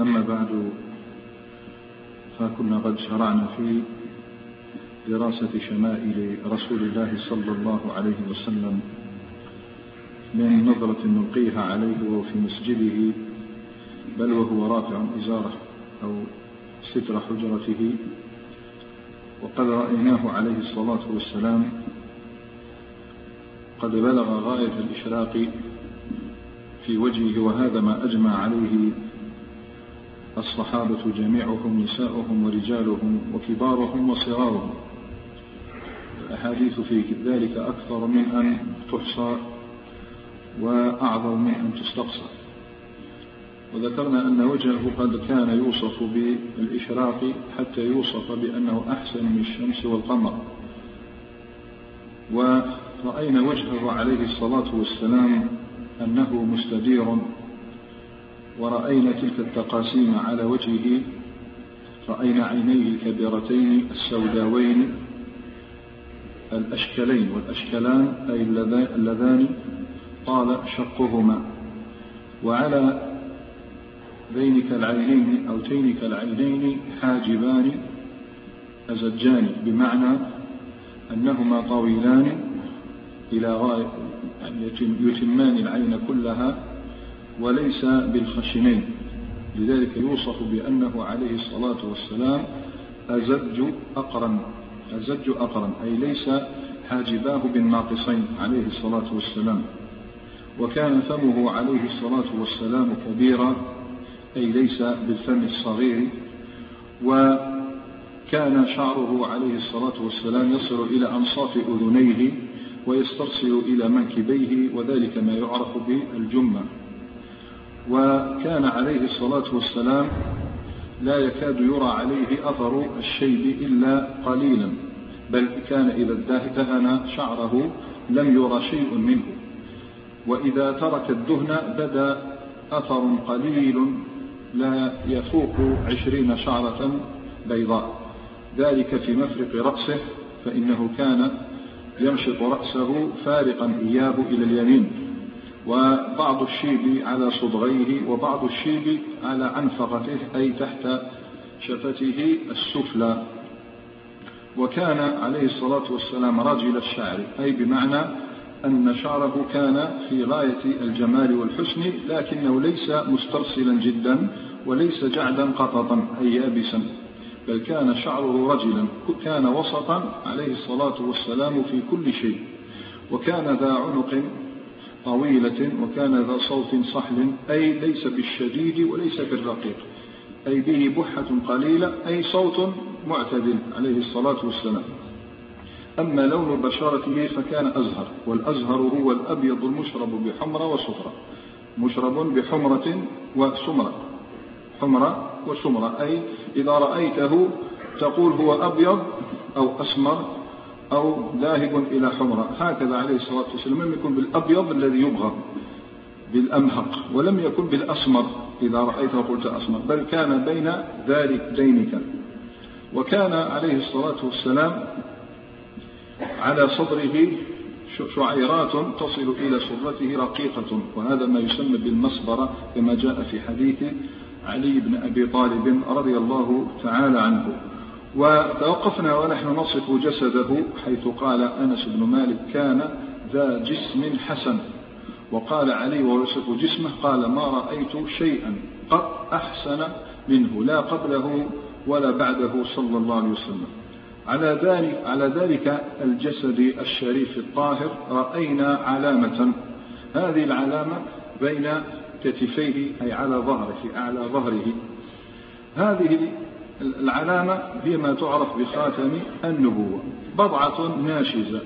أما بعد فكنا قد شرعنا في دراسة شمائل رسول الله صلى الله عليه وسلم من نظرة نلقيها عليه وهو في مسجده بل وهو رافع إزارة أو ستر حجرته وقد رأيناه عليه الصلاة والسلام قد بلغ غاية الإشراق في وجهه وهذا ما أجمع عليه الصحابة جميعهم نساؤهم ورجالهم وكبارهم وصغارهم. الأحاديث في ذلك أكثر من أن تحصى وأعظم من أن تستقصى. وذكرنا أن وجهه قد كان يوصف بالإشراق حتى يوصف بأنه أحسن من الشمس والقمر. ورأينا وجهه عليه الصلاة والسلام أنه مستدير ورأينا تلك التقاسيم على وجهه رأينا عينيه الكبيرتين السوداوين الأشكلين والأشكلان أي اللذان طال شقهما. وعلى بينك العينين أو تينك العينين حاجبان أزجان بمعنى أنهما طويلان إلى غاية يعني يتمان العين كلها وليس بالخشنين. لذلك يوصف بأنه عليه الصلاة والسلام أزج أقرا أزج أقرا أي ليس حاجباه بالناقصين عليه الصلاة والسلام. وكان فمه عليه الصلاة والسلام كبيرا أي ليس بالفم الصغير. وكان شعره عليه الصلاة والسلام يصل إلى أنصاف أذنيه ويسترسل إلى منكبيه وذلك ما يعرف بالجمة. وكان عليه الصلاة والسلام لا يكاد يرى عليه أثر الشيب إلا قليلا بل كان إذا دهن شعره لم يرى شيء منه. وإذا ترك الدهن بدا أثر قليل لا يفوق عشرين شعرة بيضاء. ذلك في مفرق رأسه فإنه كان يمشط رأسه فارقا إياه إلى اليمين. وبعض الشيب على صدغيه وبعض الشيب على عنفقته أي تحت شفته السفلى. وكان عليه الصلاة والسلام رجل الشعر أي بمعنى أن شعره كان في غاية الجمال والحسن لكنه ليس مسترسلا جدا وليس جعدا قططا أي يابسا بل كان شعره رجلا كان وسطا عليه الصلاة والسلام في كل شيء. وكان ذا عنق طويلة وكان ذا صوت صحل أي ليس بالشديد وليس بالرقيق. أي به بحة قليلة أي صوت معتدل عليه الصلاة والسلام. أما لون بشرته فكان أزهر والأزهر هو الأبيض المشرب بحمرة وصفرة مشرب بحمرة وسمرة. حمرة وسمرة أي إذا رأيته تقول هو أبيض أو أسمر أو ذاهب إلى حمرة هكذا عليه الصلاة والسلام. لم يكن بالأبيض الذي يبغض بالأمهق ولم يكن بالأسمر. إذا رأيته قلت أسمر. بل كان بين ذلك دينك. وكان عليه الصلاة والسلام على صدره شعيرات تصل إلى سرته رقيقة. وهذا ما يسمى بالمصبرة كما جاء في حديث علي بن أبي طالب رضي الله تعالى عنه. وتوقفنا ونحن نصف جسده حيث قال أنس بن مالك كان ذا جسم حسن. وقال علي ويصف جسمه قال ما رأيت شيئا قط أحسن منه لا قبله ولا بعده صلى الله عليه وسلم. على ذلك, على ذلك الجسد الشريف الطاهر رأينا علامة. هذه العلامة بين كتفيه أي على ظهره أعلى ظهره. هذه العلامة هي ما تعرف بخاتم النبوة. بضعة ناشزة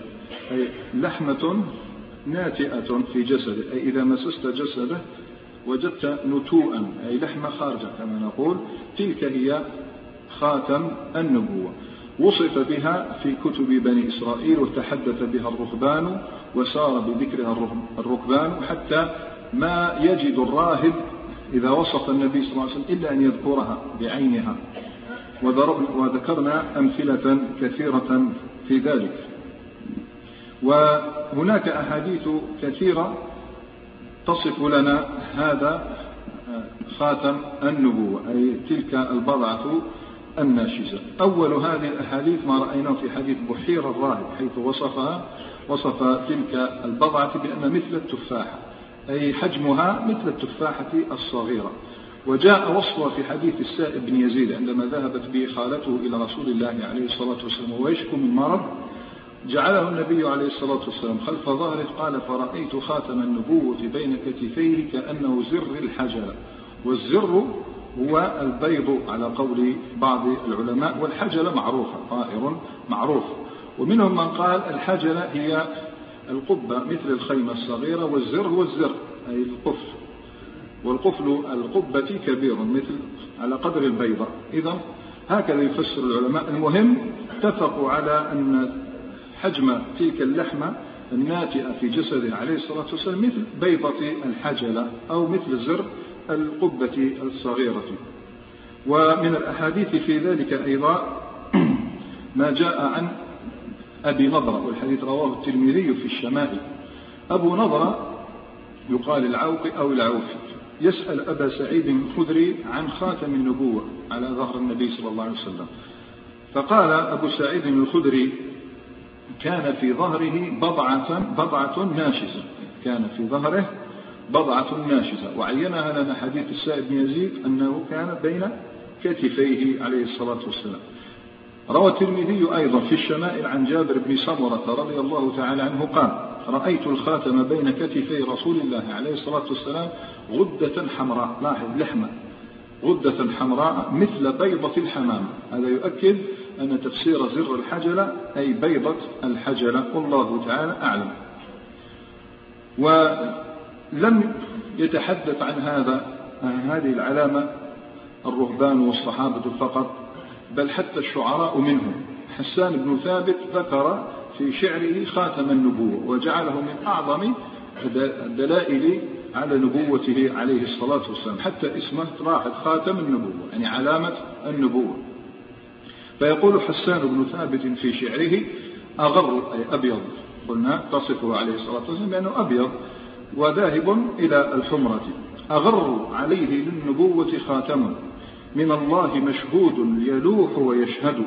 أي لحمة ناتئة في جسده أي إذا مسست جسده وجدت نتوءا أي لحمة خارجة كما نقول تلك هي خاتم النبوة. وصف بها في كتب بني إسرائيل وتحدث بها الرهبان وسار بذكرها الركبان حتى ما يجد الراهب إذا وصف النبي صلى الله عليه وسلم إلا أن يذكرها بعينها. وذكرنا أمثلة كثيرة في ذلك. وهناك أحاديث كثيرة تصف لنا هذا خاتم النبوة أي تلك البضعة الناشزة. أول هذه الأحاديث ما رأيناه في حديث بحير الراهب حيث وصفها وصف تلك البضعة بأن مثل التفاحة أي حجمها مثل التفاحة الصغيرة. وجاء وصفها في حديث السائب بن يزيد عندما ذهبت به خالته إلى رسول الله عليه الصلاة والسلام ويشكو من مرض جعله النبي عليه الصلاة والسلام خلف ظهره قال فرأيت خاتم النبوة بين كتفيه كأنه زر الحجر والزر هو البيض على قول بعض العلماء والحجلة معروفة طائر معروف. ومنهم من قال الحجلة هي القبة مثل الخيمة الصغيرة والزر هو الزر أي القفل والقفل القبة كبير مثل على قدر البيضة. إذا هكذا يفسر العلماء. المهم اتفقوا على أن حجم تلك اللحمة الناتئة في جسده عليه الصلاة والسلام مثل بيضة الحجلة أو مثل زر القبة الصغيرة. ومن الأحاديث في ذلك أيضا ما جاء عن أبي نضرة والحديث رواه الترمذي في الشمائل. أبو نضرة يقال العوقي أو العوفي. يسأل أبا سعيد الخدري عن خاتم النبوة على ظهر النبي صلى الله عليه وسلم. فقال أبو سعيد الخدري كان في ظهره بضعة, بضعة ناشزة. كان في ظهره بضعة ناشزة. وعينها لنا حديث السائب بن يزيد أنه كان بين كتفيه عليه الصلاة والسلام. روى الترمذي أيضا في الشمائل عن جابر بن سمرة رضي الله تعالى عنه قال رأيت الخاتم بين كتفي رسول الله عليه الصلاة والسلام غدة حمراء. لاحظ لحمة. غدة حمراء مثل بيضة الحمام. هذا يؤكد أن تفسير زر الحجلة أي بيضة الحجلة. والله تعالى أعلم. ولم يتحدث عن هذا عن هذه العلامة الرهبان والصحابة فقط بل حتى الشعراء منهم. حسان بن ثابت ذكر في شعره خاتم النبوة وجعله من أعظم الدلائل على نبوته عليه الصلاة والسلام. حتى اسمه راحت خاتم النبوة يعني علامة النبوة. فيقول حسان بن ثابت في شعره أغر أي أبيض. قلنا تصفه عليه الصلاة والسلام بأنه أبيض وذاهب إلى الحمرة. أغر عليه للنبوة خاتم. من الله مشهود يلوح ويشهد.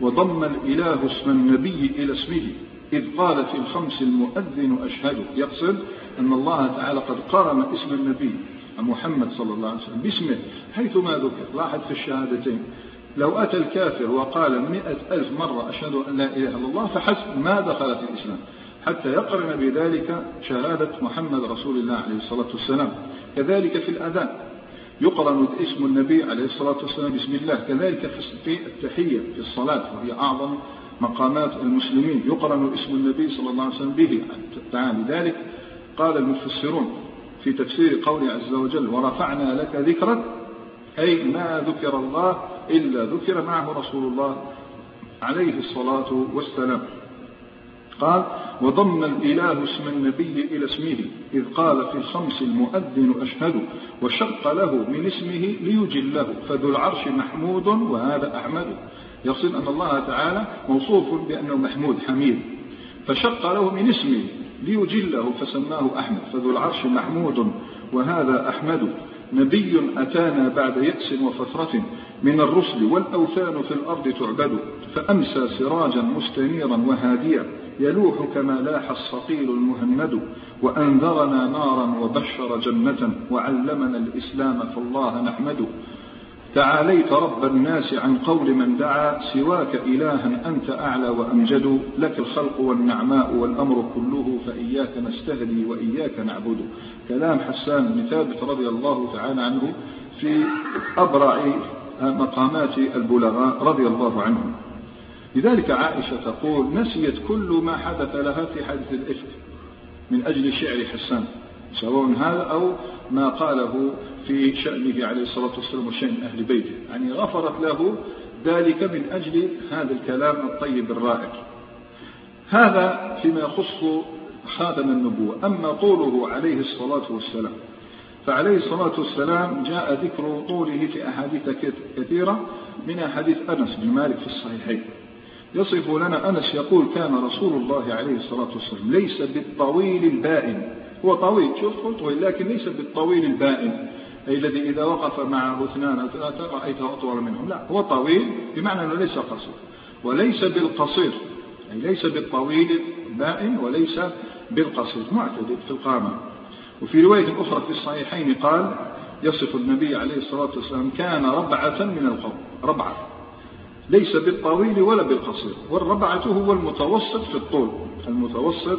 وضم الإله اسم النبي إلى اسمه إذ قال في الخمس المؤذن أشهد. يقصد أن الله تعالى قد قرن اسم النبي محمد صلى الله عليه وسلم باسمه حيثما ذكر. لاحظ في الشهادتين. لو أتى الكافر وقال مئة ألف مرة أشهد أن لا إله إلا الله فحسب ما دخل في الإسلام. حتى يقرن بذلك شهادة محمد رسول الله عليه الصلاة والسلام. كذلك في الأذان. يقرن اسم النبي عليه الصلاة والسلام بسم الله. كذلك في التحية في الصلاة وهي أعظم مقامات المسلمين. يقرن اسم النبي صلى الله عليه وسلم به. تعالى لذلك قال المفسرون في تفسير قوله عز وجل ورفعنا لك ذكرك أي ما ذكر الله إلا ذكر معه رسول الله عليه الصلاة والسلام. قال وضم الإله اسم النبي إلى اسمه إذ قال في الخمس المؤذن أشهد وشق له من اسمه ليجله فذو العرش محمود وهذا أحمد. يقصد أن الله تعالى موصوف بأنه محمود حميد. فشق له من اسمه ليجله فسماه أحمد فذو العرش محمود وهذا أحمد. نبي أتانا بعد يأس وفترة من الرسل والأوثان في الأرض تعبد فأمسى سراجا مستنيرا وهاديا يلوح كما لاح الصقيل المهند وأنذرنا نارا وبشر جنة وعلمنا الإسلام فالله نحمد تعاليت رب الناس عن قول من دعا سواك إلها أنت أعلى وأمجد لك الخلق والنعماء والأمر كله فإياك نستهدي وإياك نعبد. كلام حسان بن ثابت رضي الله تعالى عنه في أبرع مقامات البلغاء رضي الله عنهم لذلك عائشة تقول نسيت كل ما حدث لها في حادث الإفك من أجل شعر حسان. سواء هذا أو ما قاله في شأنه عليه الصلاة والسلام وشأن أهل بيته. يعني غفرت له ذلك من أجل هذا الكلام الطيب الرائع. هذا فيما يخص خاتم النبوة. أما طوله عليه الصلاة والسلام فعليه الصلاة والسلام جاء ذكر طوله في أحاديث كثيرة من أحاديث أنس بن مالك في الصحيحين. يصف لنا أنس يقول كان رسول الله عليه الصلاة والسلام ليس بالطويل البائن. هو طويل. شوف قلت لكن ليس بالطويل البائن. أي الذي إذا وقف معه اثنان أو ثلاثة رأيته أطول منهم. لا هو طويل بمعنى أنه ليس قصير. وليس بالقصير. أي ليس بالطويل البائن وليس بالقصير. معتدل في القامة. وفي رواية أخرى في الصحيحين قال يصف النبي عليه الصلاة والسلام كان ربعة من القوم. ربعة. ليس بالطويل ولا بالقصير. والربعة هو المتوسط في الطول. المتوسط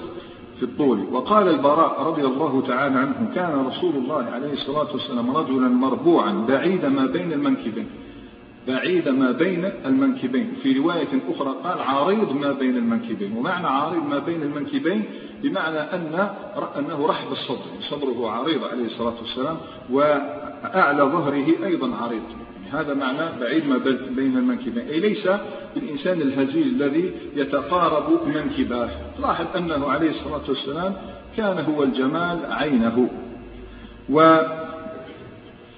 في الطول. وقال البراء رضي الله تعالى عنه كان رسول الله عليه الصلاة والسلام رجلا مربوعا بعيد ما بين المنكبين. بعيد ما بين المنكبين. في رواية أخرى قال عريض ما بين المنكبين. ومعنى عريض ما بين المنكبين بمعنى أن أنه رحب الصدر صدره عريض عليه الصلاة والسلام وأعلى ظهره أيضا عريض. هذا معنى بعيد ما بين المنكبين. أي ليس الإنسان الهزيل الذي يتقارب منكباه. لاحظ أنه عليه الصلاة والسلام كان هو الجمال عينه.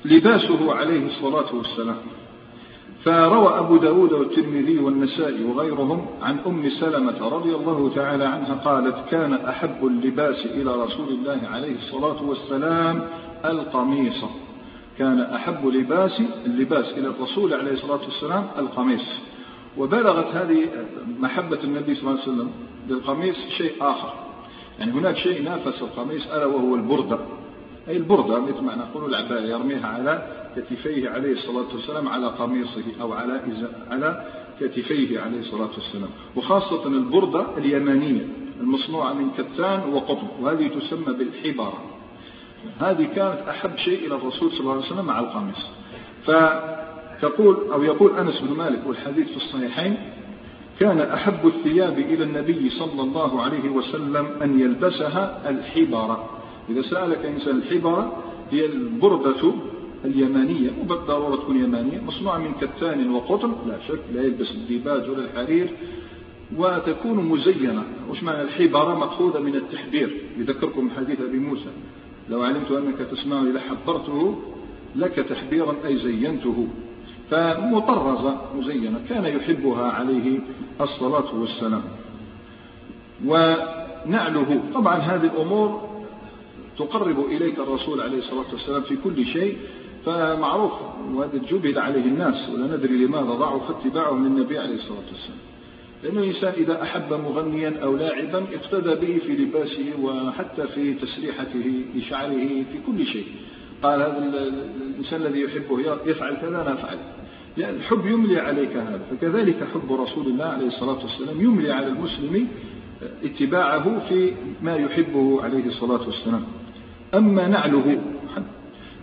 ولباسه عليه الصلاة والسلام. فروى أبو داود والترمذي والنسائي وغيرهم عن أم سلمة رضي الله تعالى عنها قالت كان أحب اللباس إلى رسول الله عليه الصلاة والسلام القميص. كان أحب لباس اللباس إلى الرسول عليه الصلاة والسلام القميص. وبلغت هذه محبة النبي صلى الله عليه وسلم للقميص شيء آخر. يعني هناك شيء نافس القميص ألا وهو البردة. أي البردة مثل ما نقول العباية يرميها على كتفيه عليه الصلاة والسلام على قميصه أو على على كتفيه عليه الصلاة والسلام. وخاصة البردة اليمانية المصنوعة من كتان وقطن وهذه تسمى بالحبارة. هذه كانت أحب شيء إلى الرسول صلى الله عليه وسلم مع القميص. فتقول أو يقول أنس بن مالك والحديث في الصحيحين كان أحب الثياب إلى النبي صلى الله عليه وسلم أن يلبسها الحبارة. إذا سألك إنسان الحبارة هي البردة اليمانية مو بالضرورة تكون يمانية مصنوعة من كتان وقطن لا شك لا يلبس الديباج ولا الحرير وتكون مزينة. وش معنى الحبارة؟ مأخوذة من التحبير. يذكركم حديث أبي موسى. لو علمت أنك تسمعني لحبرته لك تحبيرا أي زينته. فمطرزة مزينة كان يحبها عليه الصلاة والسلام. ونعله. طبعا هذه الأمور تقرب إليك الرسول عليه الصلاة والسلام في كل شيء. فمعروف وهذا جبل عليه الناس ولا ندري لماذا ضعف اتباعهم للنبي عليه الصلاة والسلام. لأنه الإنسان إذا أحب مغنيا أو لاعبا اقتدى به في لباسه وحتى في تسريحته في شعره في كل شيء. قال هذا الإنسان الذي يحبه يفعل كذا أنا أفعل. يعني الحب يملي عليك هذا. فكذلك حب رسول الله عليه الصلاة والسلام يملي على المسلم اتباعه في ما يحبه عليه الصلاة والسلام. أما نعله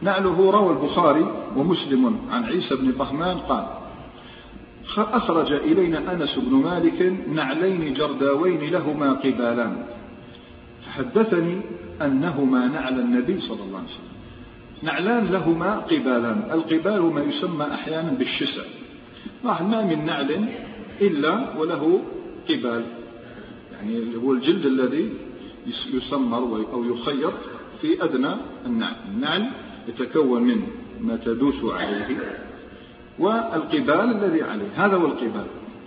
نعله روى البخاري ومسلم عن عيسى بن طهمان قال أخرج إلينا أنس بن مالك نعلين جرداوين لهما قبالان فحدثني أنهما نعل النبي صلى الله عليه وسلم. نعلان لهما قبالان. القبال ما يسمى أحيانا بالشسع. ما من نعل إلا وله قبال. يعني هو الجلد الذي يسمر أو يخيط في أدنى النعل. النعل يتكون من ما تدوس عليه. والقبال الذي عليه. هذا هو القبال.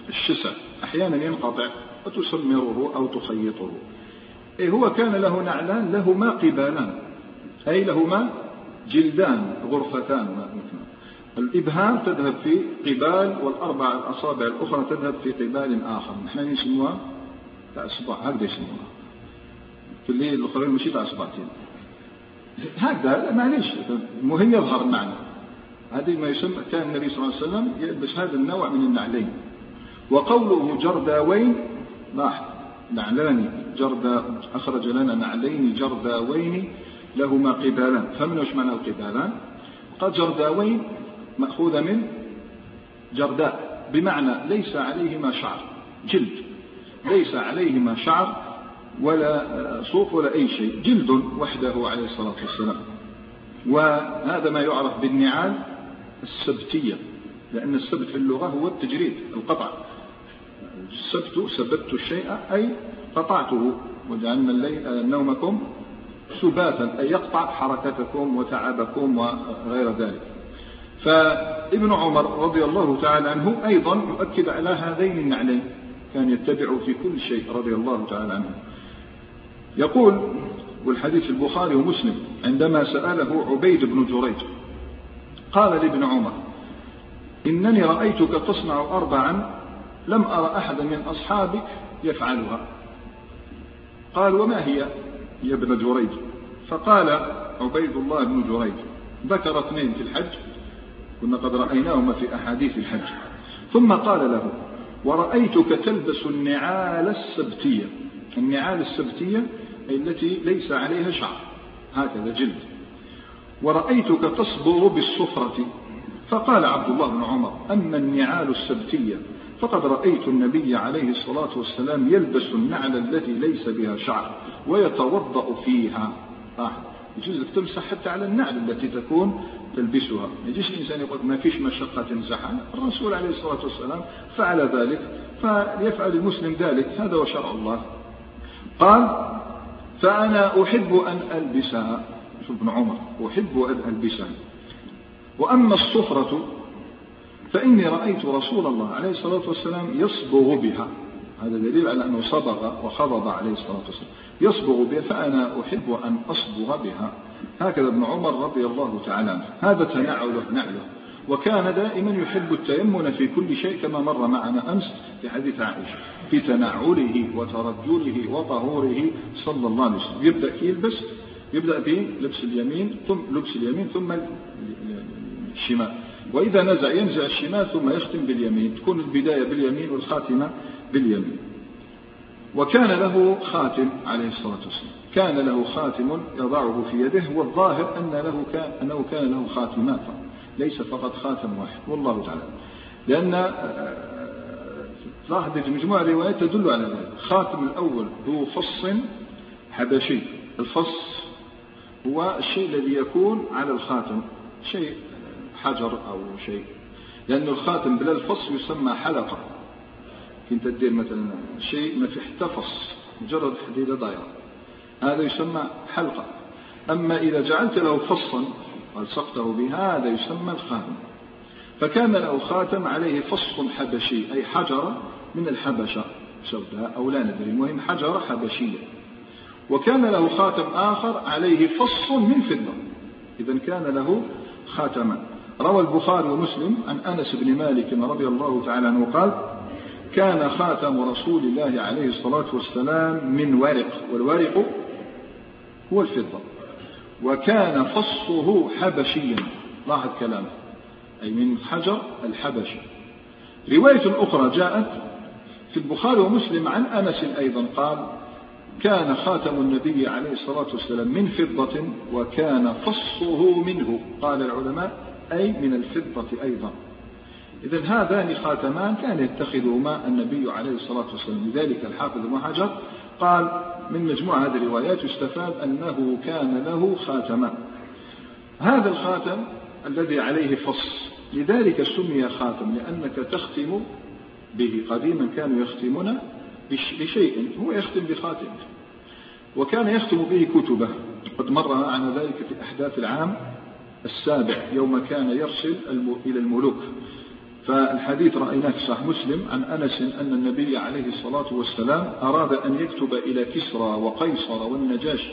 الشسع أحيانا ينقطع وتسمره أو تخيطه. إيه هو كان له نعلان لهما قبالان. أي لهما جلدان غرفتان. الإبهام تذهب في قبال والأربع الأصابع الأخرى تذهب في قبال آخر. نحن نسموها أصبع هكذا يسموها. في الليل الأخرين مشي أصبعتين هكذا معليش. مهم يظهر المعنى. هذه ما يسمى كان النبي صلى الله عليه وسلم يلبس هذا النوع من النعلين. وقوله جرداوين لاحظ نعلان جردا أخرج لنا نعلين جرداوين لهما قبالان. فمن وش معنى القبالان؟ قد جرداوين مأخوذة من جرداء بمعنى ليس عليهما شعر جلد. ليس عليهما شعر ولا صوف ولا أي شيء جلد وحده عليه الصلاة والسلام. وهذا ما يعرف بالنعال السبتية لأن السبت في اللغة هو التجريد القطع. السبت سبت الشيء أي قطعته وجعلنا الليل نومكم سباتا أي يقطع حركتكم وتعبكم وغير ذلك. فابن عمر رضي الله تعالى عنه أيضا يؤكد على هذين النعلين كان يتبع في كل شيء رضي الله تعالى عنه. يقول والحديث البخاري ومسلم عندما سأله عبيد بن جريج قال لابن عمر إنني رأيتك تصنع أربعا لم أرى أحدا من أصحابك يفعلها. قال وما هي؟ يا ابن جريج. فقال عبيد الله بن جريج ذكر اثنين في الحج كنا قد رأيناهما في أحاديث الحج. ثم قال له ورأيتك تلبس النعال السبتية. النعال السبتية التي ليس عليها شعر. هكذا جلد. ورأيتك تصبغ بالصفرة. فقال عبد الله بن عمر أما النعال السبتية فقد رأيت النبي عليه الصلاة والسلام يلبس النعل التي ليس بها شعر ويتوضأ فيها. آه. يجوز لك تمسح حتى على النعل التي تكون تلبسها. ما يجيش الإنسان يقول ما فيش مشقة تمسحها. الرسول عليه الصلاة والسلام فعل ذلك فليفعل المسلم ذلك. هذا هو شرع الله. قال فأنا أحب أن ألبسها. ابن عمر أحب أن ألبسها وأما الصفرة فإني رأيت رسول الله عليه الصلاة والسلام يصبغ بها. هذا دليل على أنه صبغ وخضب عليه الصلاة والسلام. يصبغ بها فأنا أحب أن أصبغ بها. هكذا ابن عمر رضي الله تعالى عنه. هذا تنعله نعله وكان دائما يحب التيمن في كل شيء كما مر معنا أمس في حديث عائشة في تنعله وترجله وطهوره صلى الله عليه وسلم. يبدأ يلبس يبدأ بلبس اليمين ثم لبس اليمين ثم الشمال. وإذا نزع ينزع الشمال ثم يختم باليمين تكون البداية باليمين والخاتمة باليمين. وكان له خاتم عليه الصلاة والسلام. كان له خاتم يضعه في يده والظاهر أن له كان أنه كان له خاتمات. ليس فقط خاتم واحد والله تعالى. لأن لاحظ مجموعة روايات تدل على ذلك. الخاتم الأول ذو فص حبشي. الفص هو الشيء الذي يكون على الخاتم شيء حجر أو شيء. لأن الخاتم بلا الفص يسمى حلقة. كنت تدير مثلا شيء ما في حتى فص مجرد حديدة دائرة هذا يسمى حلقة. أما إذا جعلت له فصا والصقته به هذا يسمى الخاتم. فكان له خاتم عليه فص حبشي أي حجرة من الحبشة. سوداء أو لا ندري المهم حجرة حبشية. وكان له خاتم آخر عليه فص من فضة. إذا كان له خاتمان روى البخاري ومسلم عن أنس بن مالك رضي الله تعالى عنه قال كان خاتم رسول الله عليه الصلاة والسلام من ورق والورق هو الفضة. وكان فصه حبشيا. لاحظ كلامه. أي من حجر الحبش. رواية أخرى جاءت في البخاري ومسلم عن أنس أيضا قال كان خاتم النبي عليه الصلاة والسلام من فضة وكان فصه منه قال العلماء أي من الفضة أيضا. إذا هذان خاتمان كان يتخذهما النبي عليه الصلاة والسلام. لذلك الحافظ ابن حجر قال من مجموعة هذه الروايات يستفاد أنه كان له خاتمان. هذا الخاتم الذي عليه فص لذلك سمي خاتم لأنك تختم به. قديما كانوا يختمون بشيء هو يختم بخاتم. وكان يختم به كتبه. قد مر معنا ذلك في أحداث العام السابع يوم كان يرسل إلى الملوك. فالحديث رأيناه في صحيح مسلم عن أنس أن النبي عليه الصلاة والسلام أراد أن يكتب إلى كسرى وقيصر والنجاش.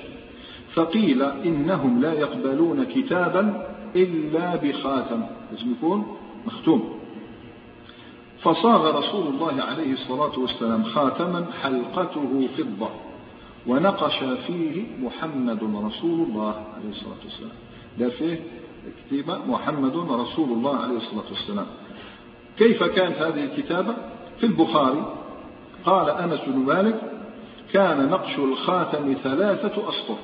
فقيل إنهم لا يقبلون كتابا إلا بخاتم. لازم يكون مختوم. فصاغ رسول الله عليه الصلاة والسلام خاتما حلقته فضة ونقش فيه محمد رسول الله عليه الصلاة والسلام. ده فيه كتيبة محمد رسول الله عليه الصلاة والسلام. كيف كانت هذه الكتابة؟ في البخاري قال أنس بن مالك كان نقش الخاتم ثلاثة أسطر.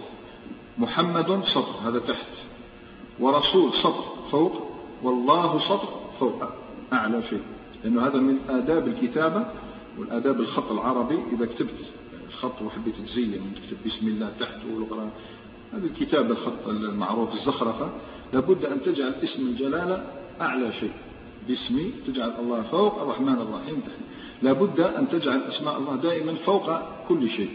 محمد سطر هذا تحت. ورسول سطر فوق. والله سطر فوق. أعلى شيء لأنه هذا من آداب الكتابة والآداب الخط العربي. إذا كتبت الخط وحبيت تزين تكتب بسم الله تحت والقرآن هذا الكتاب الخط المعروف الزخرفة. لابد أن تجعل اسم الجلالة أعلى شيء. باسمي تجعل الله فوق الرحمن الرحيم. تحت لابد أن تجعل أسماء الله دائما فوق كل شيء.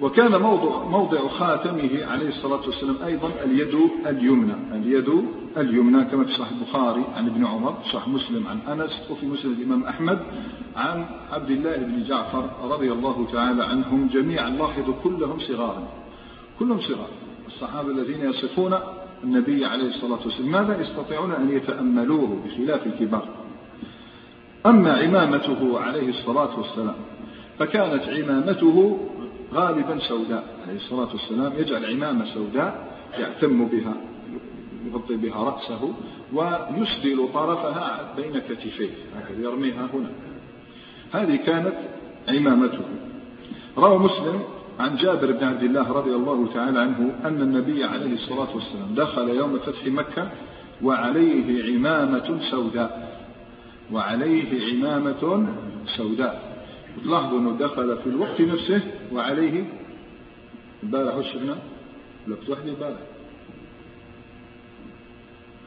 وكان موضع, موضع خاتمه عليه الصلاة والسلام أيضا اليد اليمنى. اليد اليمنى كما في صحيح البخاري عن ابن عمر صحيح مسلم عن أنس وفي مسلم الإمام أحمد عن عبد الله بن جعفر رضي الله تعالى عنهم جميعا لاحظوا كلهم صغارا كلهم صغار. الصحابة الذين يصفون النبي عليه الصلاة والسلام ماذا يستطيعون أن يتأملوه بخلاف الكبار؟ أما عمامته عليه الصلاة والسلام فكانت عمامته غالبا سوداء عليه الصلاة والسلام يجعل عمامة سوداء يعتم بها. يغطي بها رأسه ويسدل طرفها بين كتفيه. هكذا يرميها هنا. هذه كانت عمامته. روى مسلم عن جابر بن عبد الله رضي الله تعالى عنه أن النبي عليه الصلاة والسلام دخل يوم فتح مكة وعليه عمامة سوداء. وعليه عمامة سوداء. تلاحظوا أنه دخل في الوقت نفسه وعليه. البارح وش شفنا؟ لبس وحده البارح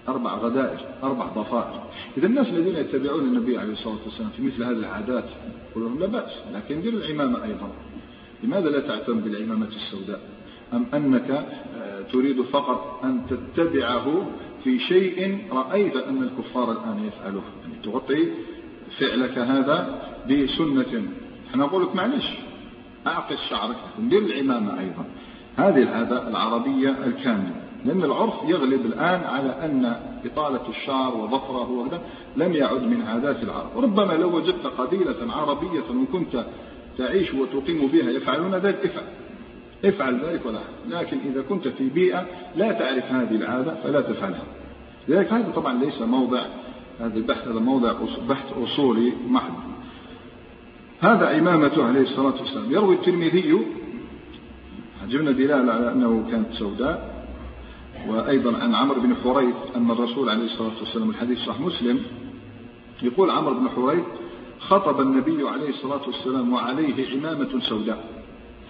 أربع غدائر أربع ضفائر. إذا الناس الذين يتبعون النبي عليه الصلاة والسلام في مثل هذه العادات يقولون لا بأس لكن دير العمامة أيضا. لماذا لا تعتم بالعمامة السوداء؟ أم أنك آه، تريد فقط أن تتبعه في شيء رأيت أن الكفار الآن يفعله؟ يعني تغطي فعلك هذا بسنة. إحنا نقول لك معلش أعقص شعرك دير العمامة أيضا. هذه العادة العربية الكاملة. لأن العرف يغلب الآن على أن إطالة الشعر وظفره وكذا لم يعد من عادات العرب. ربما لو وجدت قبيلة عربية وكنت تعيش وتقيم بها يفعلون ذلك. افعل. افعل ذلك ولا. لكن إذا كنت في بيئة لا تعرف هذه العادة فلا تفعلها. لذلك هذا طبعا ليس موضع هذا البحث هذا موضع بحث أصولي محض. هذا إمامته عليه الصلاة والسلام. يروي الترمذي جبنا دلالة على أنه كانت سوداء. وأيضا عن عمرو بن حريث أن الرسول عليه الصلاة والسلام الحديث صح مسلم يقول عمرو بن حريث خطب النبي عليه الصلاة والسلام وعليه عمامة سوداء.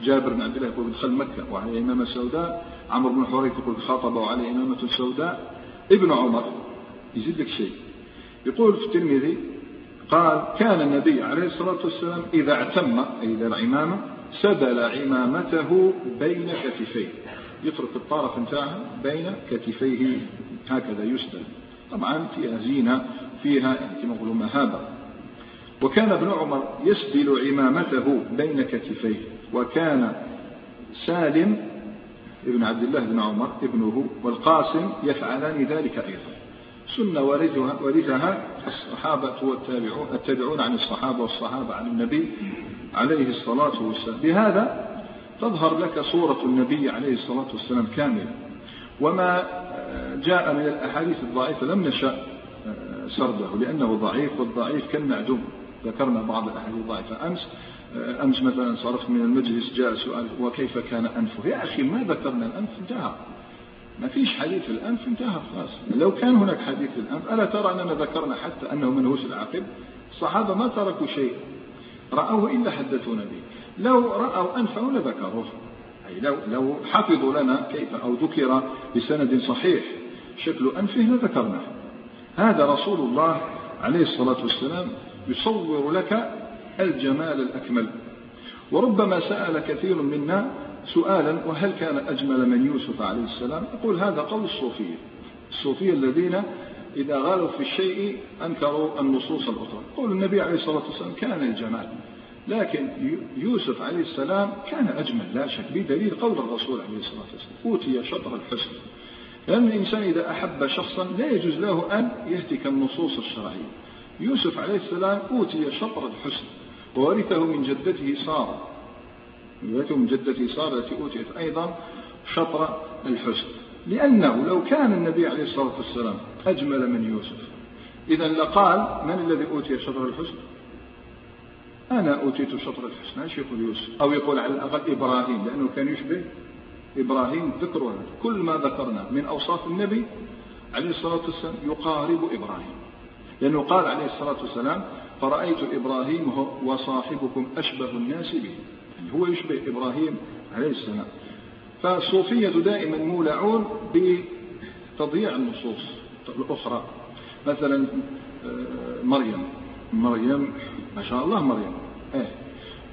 جابر بن عبد الله يقول دخل مكة وعليه عمامة سوداء. عمرو بن حريث يقول خطب وعليه عمامة سوداء. ابن عمر يزيد لك شيء. يقول في الترمذي قال كان النبي عليه الصلاة والسلام إذا اعتم أي إذا العمامة سدل عمامته بين كتفيه. يترك الطرف نتاعها بين كتفيه. هكذا يسدل طبعا فيها زينة فيها كما نقولوا مهابة وكان ابن عمر يسدل عمامته بين كتفيه. وكان سالم ابن عبد الله بن عمر ابنه والقاسم يفعلان ذلك أيضا. سنة ورثها الصحابة والتابعون التابعون عن الصحابة والصحابة عن النبي عليه الصلاة والسلام. بهذا تظهر لك صورة النبي عليه الصلاة والسلام كاملة. وما جاء من الأحاديث الضعيفة لم نشأ سرده لأنه ضعيف والضعيف كالمعدوم. ذكرنا بعض الأحاديث الضعيفة. أمس أمس مثلا صرفت من المجلس جاء سؤال وكيف كان أنفه؟ يا أخي ما ذكرنا الأنف انتهى. ما فيش حديث الأنف انتهى خلاص. لو كان هناك حديث الأنف ألا ترى أننا ذكرنا حتى أنه منهوس العقب الصحابة ما تركوا شيء. رأوه إلا حدثونا به. لو رأوا أنفه لذكروه. أي لو, لو حفظوا لنا كيف أو ذكر بسند صحيح شكل أنفه لذكرناه. هذا رسول الله عليه الصلاة والسلام يصور لك الجمال الأكمل. وربما سأل كثير منا سؤالا وهل كان أجمل من يوسف عليه السلام؟ أقول هذا قول الصوفية الصوفية الذين إذا غالوا في الشيء أنكروا النصوص الأخرى. قول النبي عليه الصلاة والسلام كان الجمال. لكن يوسف عليه السلام كان أجمل لا شك بدليل قول الرسول عليه الصلاة والسلام أوتي شطر الحسن. لأن الإنسان إذا أحب شخصا لا يجوز له أن يهتك النصوص الشرعية. يوسف عليه السلام أوتي شطر الحسن وورثه من جدته سارة. ورثه من جدته سارة التي أوتيت أيضا شطر الحسن. لأنه لو كان النبي عليه الصلاة والسلام أجمل من يوسف إذا لقال من الذي أوتي شطر الحسن؟ أنا أوتيت شطر الحسن إيش يقول يوسف. أو يقول على الأقل إبراهيم لأنه كان يشبه إبراهيم ذكر كل ما ذكرنا من أوصاف النبي عليه الصلاة والسلام يقارب إبراهيم. لأنه قال عليه الصلاة والسلام فرأيت إبراهيم وصاحبكم أشبه الناس به. يعني هو يشبه إبراهيم عليه السلام. فالصوفية دائما مولعون بتضييع النصوص الأخرى. مثلا آه، مريم. مريم ما شاء الله مريم. إيه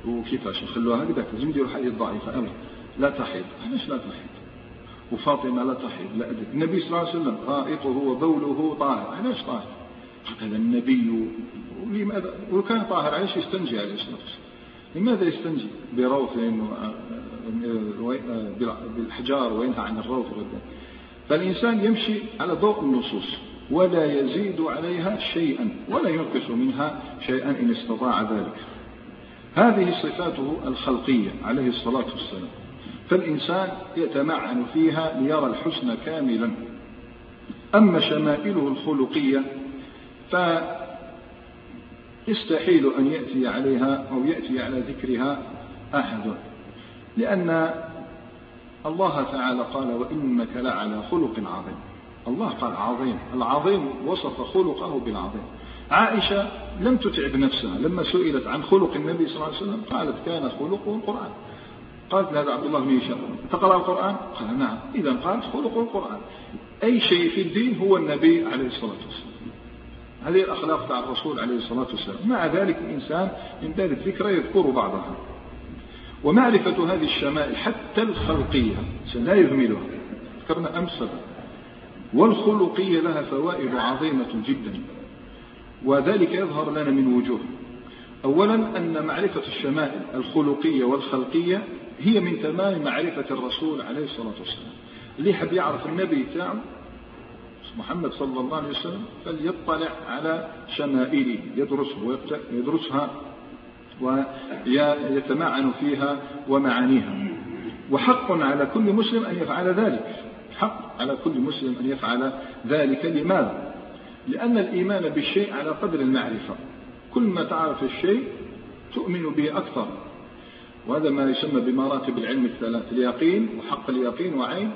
وكيفاش نخلوها هكذا لازم نديروا حديث ضعيفة. أوي لا تحيض. علاش لا تحيض؟ وفاطمة لا تحيض. لا أدري. النبي صلى الله عليه وسلم غائطه وبوله طاهر. علاش طاهر؟ هذا النبي ولماذا؟ وكان طاهر علاش يستنجي الصلاة والسلام. لماذا يستنجي؟ بروث بالحجار وينهى عن الروث فالإنسان يمشي على ضوء النصوص. ولا يزيد عليها شيئا ولا ينقص منها شيئا إن استطاع ذلك. هذه صفاته الخلقية عليه الصلاة والسلام. فالإنسان يتمعن فيها ليرى الحسن كاملا. أما شمائله الخلقية فيستحيل أن يأتي عليها أو يأتي على ذكرها أحد. لأن الله تعالى قال وإنك لعلى خلق عظيم. الله قال عظيم. العظيم وصف خلقه بالعظيم. عائشة لم تتعب نفسها. لما سئلت عن خلق النبي صلى الله عليه وسلم قالت كان خلقه القرآن. قالت لهذا عبد الله بن هشام تقرأ القرآن؟ قال نعم. إذا قالت خلق القرآن. أي شيء في الدين هو النبي عليه الصلاة والسلام. هذه الأخلاق تاع الرسول عليه الصلاة والسلام. مع ذلك الإنسان من باب الذكرى يذكر بعضها. ومعرفة هذه الشمائل حتى الخلقية لا يهملها. ذكرنا أمس والخلقية لها فوائد عظيمة جدا وذلك يظهر لنا من وجوه. أولا أن معرفة الشمائل الخلقية والخلقية هي من تمام معرفة الرسول عليه الصلاة والسلام. اللي يحب يعرف النبي تاعه محمد صلى الله عليه وسلم فليطلع على شمائله يدرسه ويدرسها ويتمعن فيها ومعانيها. وحق على كل مسلم أن يفعل ذلك. حق على كل مسلم أن يفعل ذلك. لماذا؟ لأن الإيمان بالشيء على قدر المعرفة. كل ما تعرف الشيء تؤمن به أكثر. وهذا ما يسمى بمراتب العلم الثلاث اليقين وحق اليقين وعين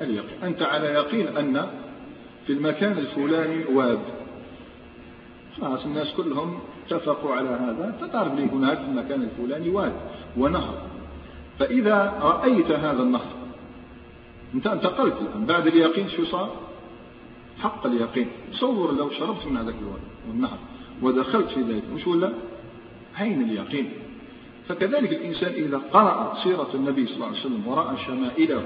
اليقين. أنت على يقين أن في المكان الفلاني واد. خلاص الناس كلهم اتفقوا على هذا. فتعرف لي هناك في المكان الفلاني واد ونهر. فإذا رأيت هذا النهر أنت انتقلت الآن بعد اليقين شو صار؟ حق اليقين. تصور لو شربت من هذاك الواد والنهر ودخلت في ذلك مش ولا؟ عين اليقين. فكذلك الإنسان إذا قرأ سيرة النبي صلى الله عليه وسلم ورأى شمائله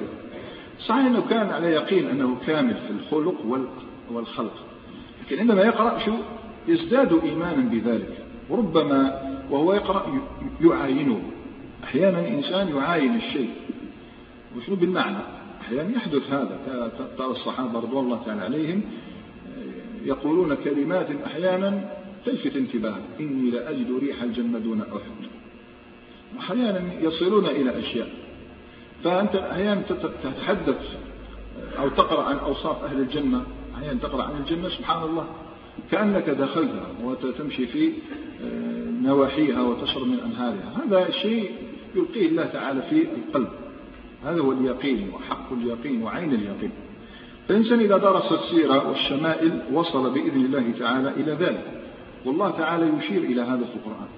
صحيح أنه كان على يقين أنه كامل في الخلق والخلق. لكن عندما يقرأ شو؟ يزداد إيمانا بذلك. وربما وهو يقرأ يعاينه. أحيانا الإنسان يعاين الشيء. وشنو بالمعنى؟ أحيانا يحدث هذا. ترى الصحابة رضوان الله تعالى عليهم يقولون كلمات أحيانا تلفت انتباه. إني لأجد ريح الجنة دون أحد. أحيانا يصلون إلى أشياء. فأنت أحيانا تتحدث أو تقرأ عن أوصاف أهل الجنة. أحيانا تقرأ عن الجنة سبحان الله. كأنك دخلتها وتمشي في آه، نواحيها وتشرب من أنهارها. هذا شيء يلقيه الله تعالى في القلب. هذا هو اليقين وحق اليقين وعين اليقين. فالإنسان إذا درس السيرة والشمائل وصل بإذن الله تعالى إلى ذلك. والله تعالى يشير إلى هذا في القرآن.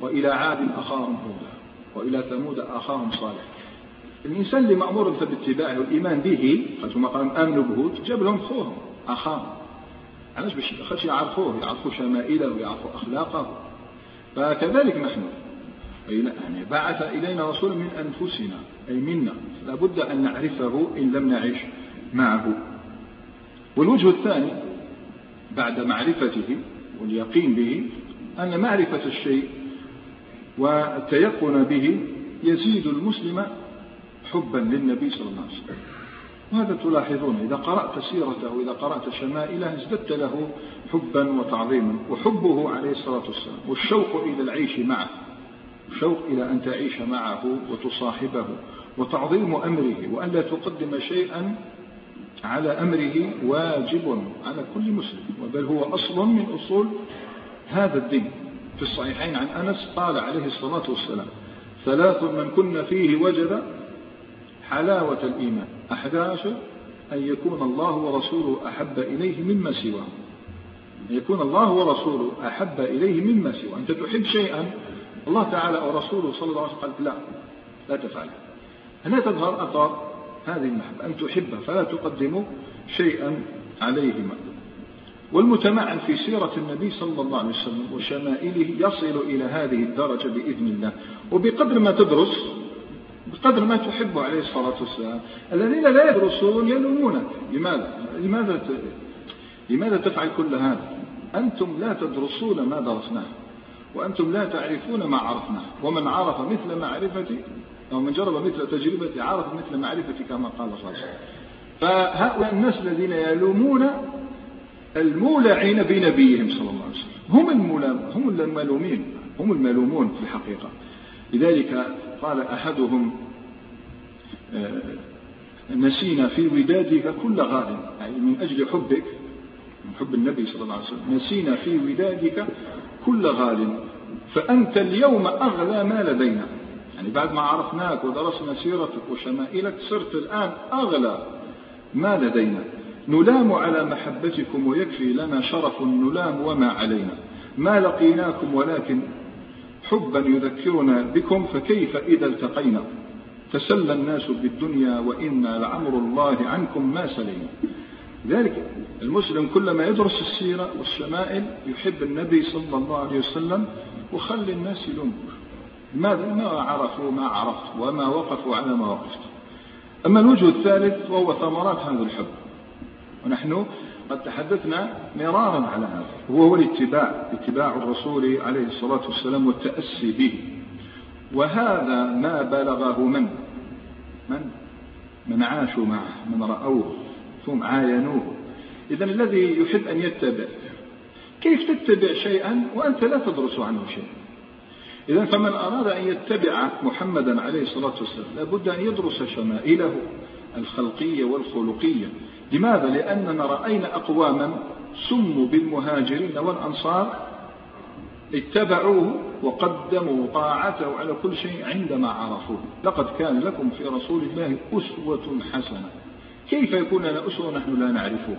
وإلى عاد أخاهم هودا وإلى ثمود أخاهم صالح. الإنسان اللي مأمور باتباعه والإيمان به كما قال آمنوا بهود جاب لهم خوهم أخاهم. علاش باش خاطش يعرفوه يعرفوا شمائله ويعرفوا أخلاقه. فكذلك نحن. يعني بعث إلينا رسول من أنفسنا. أي منا. لابد أن نعرفه إن لم نعش معه. والوجه الثاني بعد معرفته واليقين به أن معرفة الشيء والتيقن به يزيد المسلم حبا للنبي صلى الله عليه وسلم. وهذا تلاحظون؟ إذا قرأت سيرته وإذا قرأت شمائله ازددت له حبا وتعظيما. وحبه عليه الصلاة والسلام. والشوق إلى العيش معه. الشوق إلى أن تعيش معه وتصاحبه. وتعظيم أمره وأن لا تقدم شيئا على أمره واجب على كل مسلم بل هو أصل من أصول هذا الدين. في الصحيحين عن أنس قال عليه الصلاة والسلام ثلاث من كن فيه وجد حلاوة الإيمان أحداث أن يكون الله ورسوله أحب إليه مما سواه. أن يكون الله ورسوله أحب إليه مما سوى أنت تحب شيئا الله تعالى ورسوله صلى الله عليه وسلم قال لا لا تفعل هنا تظهر أثار هذه المحبة أن تحبه فلا تقدم شيئا عليهما والمتمعن في سيرة النبي صلى الله عليه وسلم وشمائله يصل إلى هذه الدرجة بإذن الله. وبقدر ما تدرس بقدر ما تحب عليه الصلاة والسلام. الذين لا يدرسون يلومونك لماذا؟ لماذا لماذا تفعل كل هذا؟ أنتم لا تدرسون ما درسناه وأنتم لا تعرفون ما عرفناه. ومن عرف مثل معرفتي أو من جرب مثل تجربتي عرف مثل معرفتي كما قال الرسول فهؤلاء الناس الذين يلومون المولعين بنبيهم صلى الله عليه وسلم. هم هم الملومين هم الملومون في الحقيقة. لذلك قال أحدهم آه، نسينا في ودادك كل غال يعني من أجل حبك من حب النبي صلى الله عليه وسلم نسينا في ودادك كل غال فأنت اليوم أغلى ما لدينا. يعني بعد ما عرفناك ودرسنا سيرتك وشمائلك صرت الآن أغلى ما لدينا. نلام على محبتكم ويكفي لنا شرف نلام وما علينا. ما لقيناكم ولكن حبا يذكرنا بكم فكيف إذا التقينا؟ تسلى الناس بالدنيا وإنا لعمر الله عنكم ما سلينا. ذلك المسلم كلما يدرس السيرة والشمائل يحب النبي صلى الله عليه وسلم وخلي الناس يلومك ماذا ما عرفوا ما عرفت وما وقفوا على ما وقفت. أما الوجه الثالث وهو ثمرات هذا الحب. ونحن قد تحدثنا مرارا على هذا. وهو الاتباع اتباع الرسول عليه الصلاة والسلام والتأسي به. وهذا ما بلغه من؟ من؟ من عاشوا معه من رأوه ثم عاينوه. إذا الذي يحب أن يتبع كيف تتبع شيئا وأنت لا تدرس عنه شيء إذا فمن أراد أن يتبع محمدا عليه الصلاة والسلام لابد أن يدرس شمائله الخلقية والخلقية. لماذا؟ لأننا رأينا أقواما سموا بالمهاجرين والأنصار اتبعوه وقدموا طاعته على كل شيء عندما عرفوه. لقد كان لكم في رسول الله أسوة حسنة. كيف يكون لنا أسوة ونحن لا نعرفه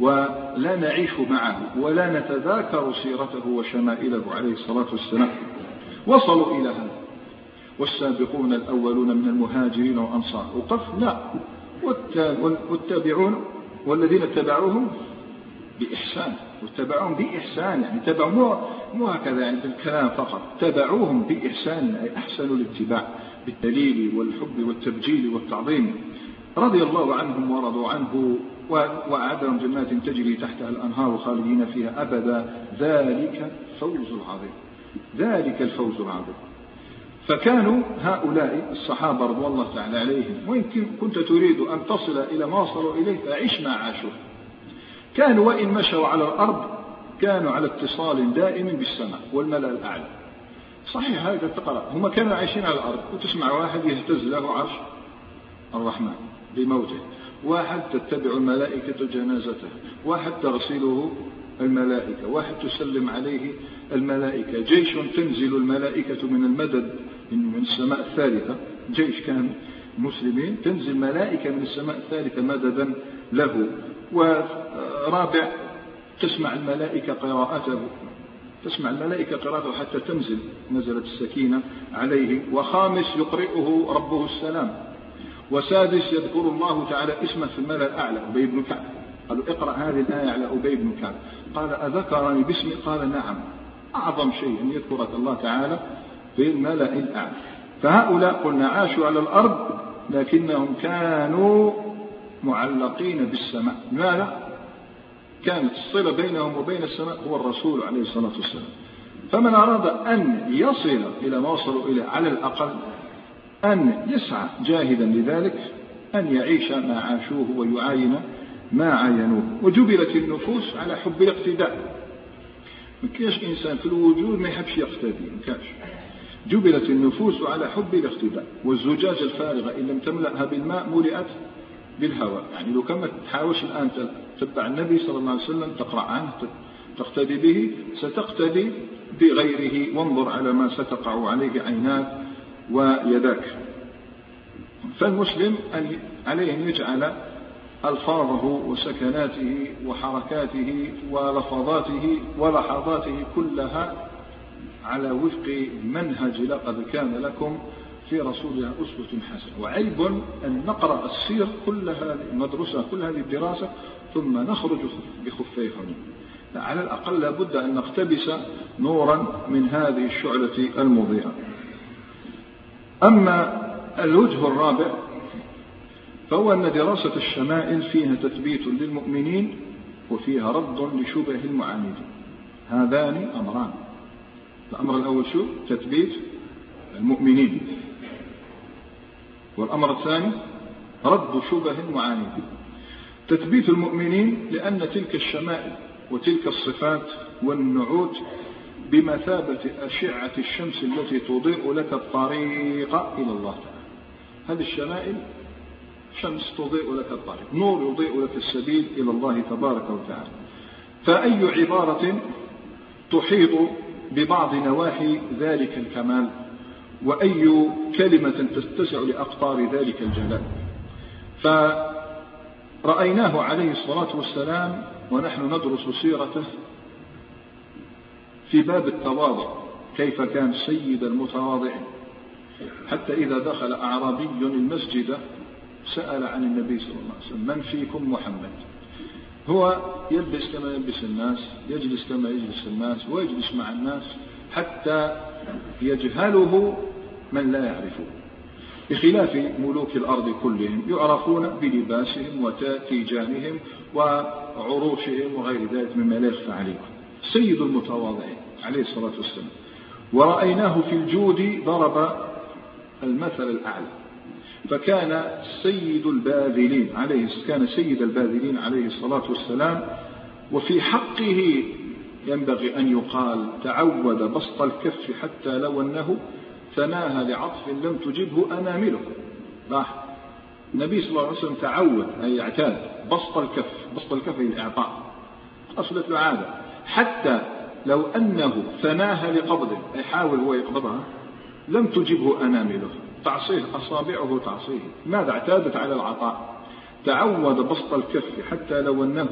ولا نعيش معه ولا نتذاكر سيرته وشمائله عليه الصلاة والسلام؟ وصلوا إلى هذا والسابقون الأولون من المهاجرين والأنصار. وقف لا. والتابعون والذين اتبعوهم بإحسان. واتبعوهم بإحسان. يعني تبعوا مو, هكذا يعني بالكلام فقط. تبعوهم بإحسان. أي أحسنوا الاتباع بالدليل والحب والتبجيل والتعظيم. رضي الله عنهم ورضوا عنه. وأعد لهم جنات تجري تحتها الأنهار خالدين فيها أبدا. ذلك فوز العظيم. ذلك الفوز العظيم. فكانوا هؤلاء الصحابة رضوان الله تعالى عليهم وإن كنت تريد أن تصل إلى ما وصلوا إليه فعش ما عاشوا. كانوا وإن مشوا على الأرض كانوا على اتصال دائم بالسماء والملأ الأعلى. صحيح هذا تقرأ. هم كانوا عايشين على الأرض وتسمع واحد يهتز له عرش الرحمن بموته. واحد تتبع الملائكة جنازته. واحد تغسله الملائكة. واحد تسلم عليه الملائكة. جيش تنزل الملائكة من المدد من السماء الثالثة. جيش كان مسلمين تنزل ملائكة من السماء الثالثة مددا له. ورابع تسمع الملائكة قراءته. تسمع الملائكة قراءته حتى تنزل. نزلت السكينة عليه. وخامس يقرئه ربه السلام. وسادس يذكر الله تعالى اسمه في الملأ الأعلى أبي بن كعب. قالوا اقرأ هذه الآية على أبي بن كعب. قال أذكرني باسمي؟ قال نعم. أعظم شيء أن يذكرك الله تعالى في الملأ الأعلى. فهؤلاء قلنا عاشوا على الأرض لكنهم كانوا معلقين بالسماء. لماذا؟ كانت الصلة بينهم وبين السماء هو الرسول عليه الصلاة والسلام. فمن أراد أن يصل إلى ما وصلوا إليه على الأقل أن يسعى جاهدا لذلك أن يعيش ما عاشوه ويعاين ما عاينوه وجبلت النفوس على حب الاقتداء. ما كاش إنسان في الوجود ما يحبش يقتدي ما كاش جبلت النفوس على حب الاقتداء. والزجاجة الفارغة إن لم تملأها بالماء ملئت بالهواء. يعني لو كما تحاولش الآن تتبع النبي صلى الله عليه وسلم تقرأ عنه تقتدي به ستقتدي بغيره. وانظر على ما ستقع عليه عيناك ويداك. فالمسلم عليه أن يجعل ألفاظه وسكناته وحركاته ولفظاته ولحظاته كلها على وفق منهج لقد كان لكم في رسول الله أسوة حسنة. وعيب أن نقرأ السير كل هذه ندرسها كل هذه الدراسة ثم نخرج بخفيهم على الأقل لابد أن نقتبس نورا من هذه الشعلة المضيئة. أما الوجه الرابع فهو أن دراسة الشمائل فيها تثبيت للمؤمنين وفيها رد لشبه المعاندين. هذان أمران. الأمر الأول شو؟ تثبيت المؤمنين. والأمر الثاني رد شبه المعاندين. تثبيت المؤمنين لأن تلك الشمائل وتلك الصفات والنعوت بمثابة أشعة الشمس التي تضيء لك الطريق إلى الله تعالى. هذه الشمائل شمس تضيء لك الطريق نور يضيء لك السبيل إلى الله تبارك وتعالى. فأي عبارة تحيط ببعض نواحي ذلك الكمال؟ وأي كلمة تتسع لأقطار ذلك الجلال؟ فرأيناه عليه الصلاة والسلام ونحن ندرس سيرته في باب التواضع كيف كان سيد المتواضعين. حتى إذا دخل أعرابي المسجد سأل عن النبي صلى الله عليه وسلم من فيكم محمد؟ هو يلبس كما يلبس الناس يجلس كما يجلس الناس ويجلس مع الناس حتى يجهله من لا يعرفه. بخلاف ملوك الأرض كلهم يعرفون بلباسهم وتيجانهم وعروشهم وغير ذلك مما لا يخفى عليكم سيد المتواضعين عليه الصلاة والسلام. ورأيناه في الجود ضرب المثل الأعلى. فكان سيد الباذلين عليه كان سيد الباذلين عليه الصلاة والسلام وفي حقه ينبغي أن يقال تعود بسط الكف حتى لو أنه ثناها لعطف لم تجبه أنامله. راح. النبي صلى الله عليه وسلم تعود أي اعتاد بسط الكف بسط الكف هي الإعطاء. أصلت له عادة. حتى لو أنه ثناها لقبضه أي حاول هو يقبضها لم تجبه أنامله. تعصيه أصابعه تعصيه ماذا؟ اعتادت على العطاء. تعود بسط الكف حتى لو أنه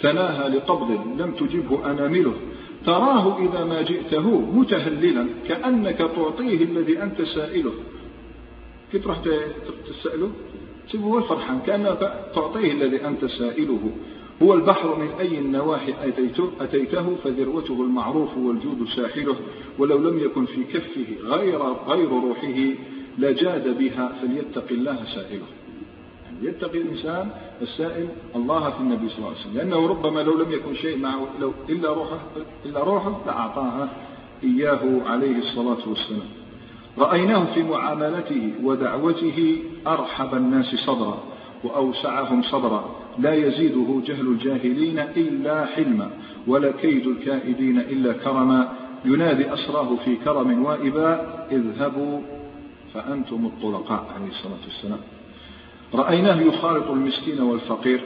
تناهى لقبض لم تجبه أنامله. تراه إذا ما جئته متهللا كأنك تعطيه الذي أنت سائله. كيف تروح تسأله؟ تسيبه هو الفرحان كأنك تعطيه الذي أنت سائله. هو البحر من أي النواحي أتيته, أتيته فذروته المعروف والجود ساحله ولو لم يكن في كفه غير, غير روحه لجاد بها فليتق الله سائله. يتقي الإنسان السائل الله في النبي صلى الله عليه وسلم. لأنه ربما لو لم يكن شيء معه لو إلا روحه إلا روحه لأعطاها إياه عليه الصلاة والسلام. رأيناه في معاملته ودعوته أرحب الناس صدرا. وأوسعهم صدرا لا يزيده جهل الجاهلين إلا حلما ولا كيد الكائدين إلا كرما. ينادي أسراه في كرم وإباء اذهبوا فأنتم الطلقاء عليه الصلاة والسلام. رأيناه يخالط المسكين والفقير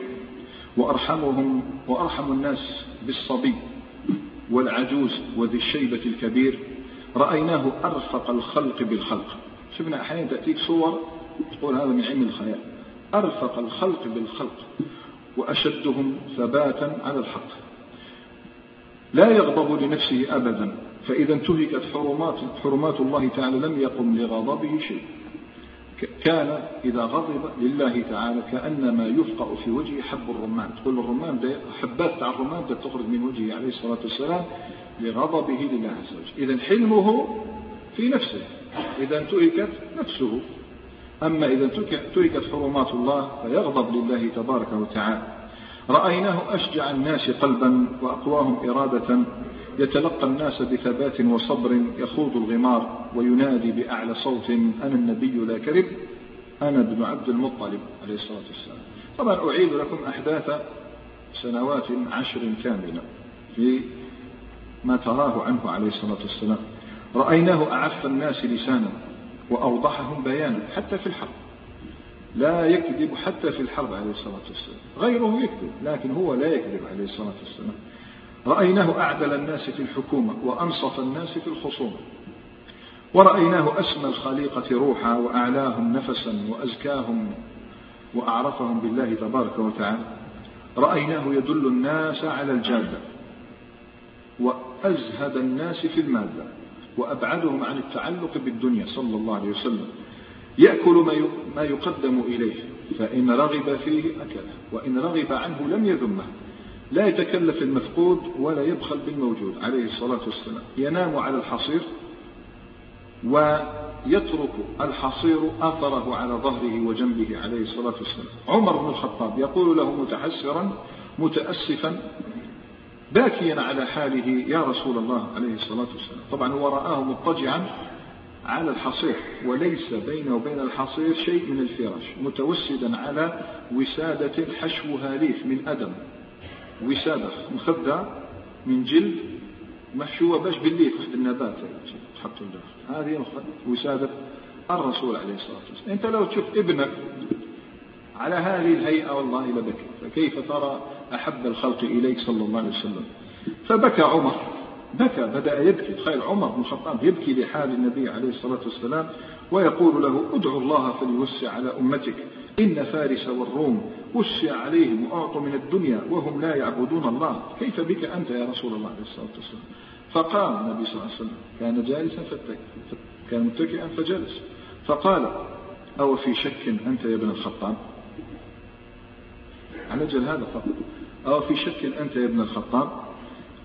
وأرحمهم وأرحم الناس بالصبي والعجوز وذي الشيبة الكبير. رأيناه أرفق الخلق بالخلق. شفنا أحيانا تأتيك صور تقول هذا من علم الخيال. أرفق الخلق بالخلق وأشدهم ثباتا على الحق. لا يغضب لنفسه أبدا فإذا انتهكت حرمات, حرمات الله تعالى لم يقم لغضبه شيء. كان إذا غضب لله تعالى كأنما يفقأ في وجهه حب الرمان. تقول الرمان حبات تاع الرمان تخرج من وجهه عليه الصلاة والسلام لغضبه لله عز وجل. إذا حلمه في نفسه. إذا انتهكت نفسه. أما إذا تركت حرمات الله فيغضب لله تبارك وتعالى. رأيناه أشجع الناس قلبا وأقواهم إرادة. يتلقى الناس بثبات وصبر يخوض الغمار وينادي بأعلى صوت. أنا النبي لا كذب أنا ابن عبد المطلب عليه الصلاة والسلام. طبعا أعيد لكم أحداث سنوات عشر كاملة في ما تراه عنه عليه الصلاة والسلام. رأيناه أعف الناس لسانا وأوضحهم بيانا حتى في الحرب. لا يكذب حتى في الحرب عليه الصلاة والسلام. غيره يكذب لكن هو لا يكذب عليه الصلاة والسلام. رأيناه أعدل الناس في الحكومة وأنصف الناس في الخصومة. ورأيناه أسمى الخليقة روحا وأعلاهم نفسا وأزكاهم وأعرفهم بالله تبارك وتعالى. رأيناه يدل الناس على الجادة وأزهد الناس في المادة. وأبعدهم عن التعلق بالدنيا صلى الله عليه وسلم. يأكل ما يقدم إليه فإن رغب فيه أكله وإن رغب عنه لم يذمه. لا يتكلف المفقود ولا يبخل بالموجود عليه الصلاة والسلام. ينام على الحصير ويترك الحصير أثره على ظهره وجنبه عليه الصلاة والسلام. عمر بن الخطاب يقول له متحسرا متأسفا باكيا على حاله يا رسول الله عليه الصلاة والسلام. طبعا هو رآه مضطجعا على الحصير وليس بينه وبين الحصير شيء من الفراش متوسدا على وسادة حشوها ليف من أدم. وسادة مخدة من جلد محشوة باش بالليف واحد النبات. تحطوا داخل هذه وسادة الرسول عليه الصلاة والسلام. أنت لو تشوف ابنك على هذه الهيئة والله لبكي فكيف ترى أحب الخلق إليك صلى الله عليه وسلم. فبكى عمر. بكى بدأ يبكي. تخيل عمر بن الخطاب يبكي لحال النبي عليه الصلاة والسلام ويقول له ادعو الله فليوسع على أمتك. إن فارس والروم وسع عليهم وأعطوا من الدنيا وهم لا يعبدون الله. كيف بك أنت يا رسول الله عليه الصلاة والسلام؟ فقام النبي صلى الله عليه وسلم. كان جالسا كان متكئا فجلس. فقال أو في شك أنت يا ابن الخطاب؟ على جل هذا فقط. أو في شك أنت يا ابن الخطاب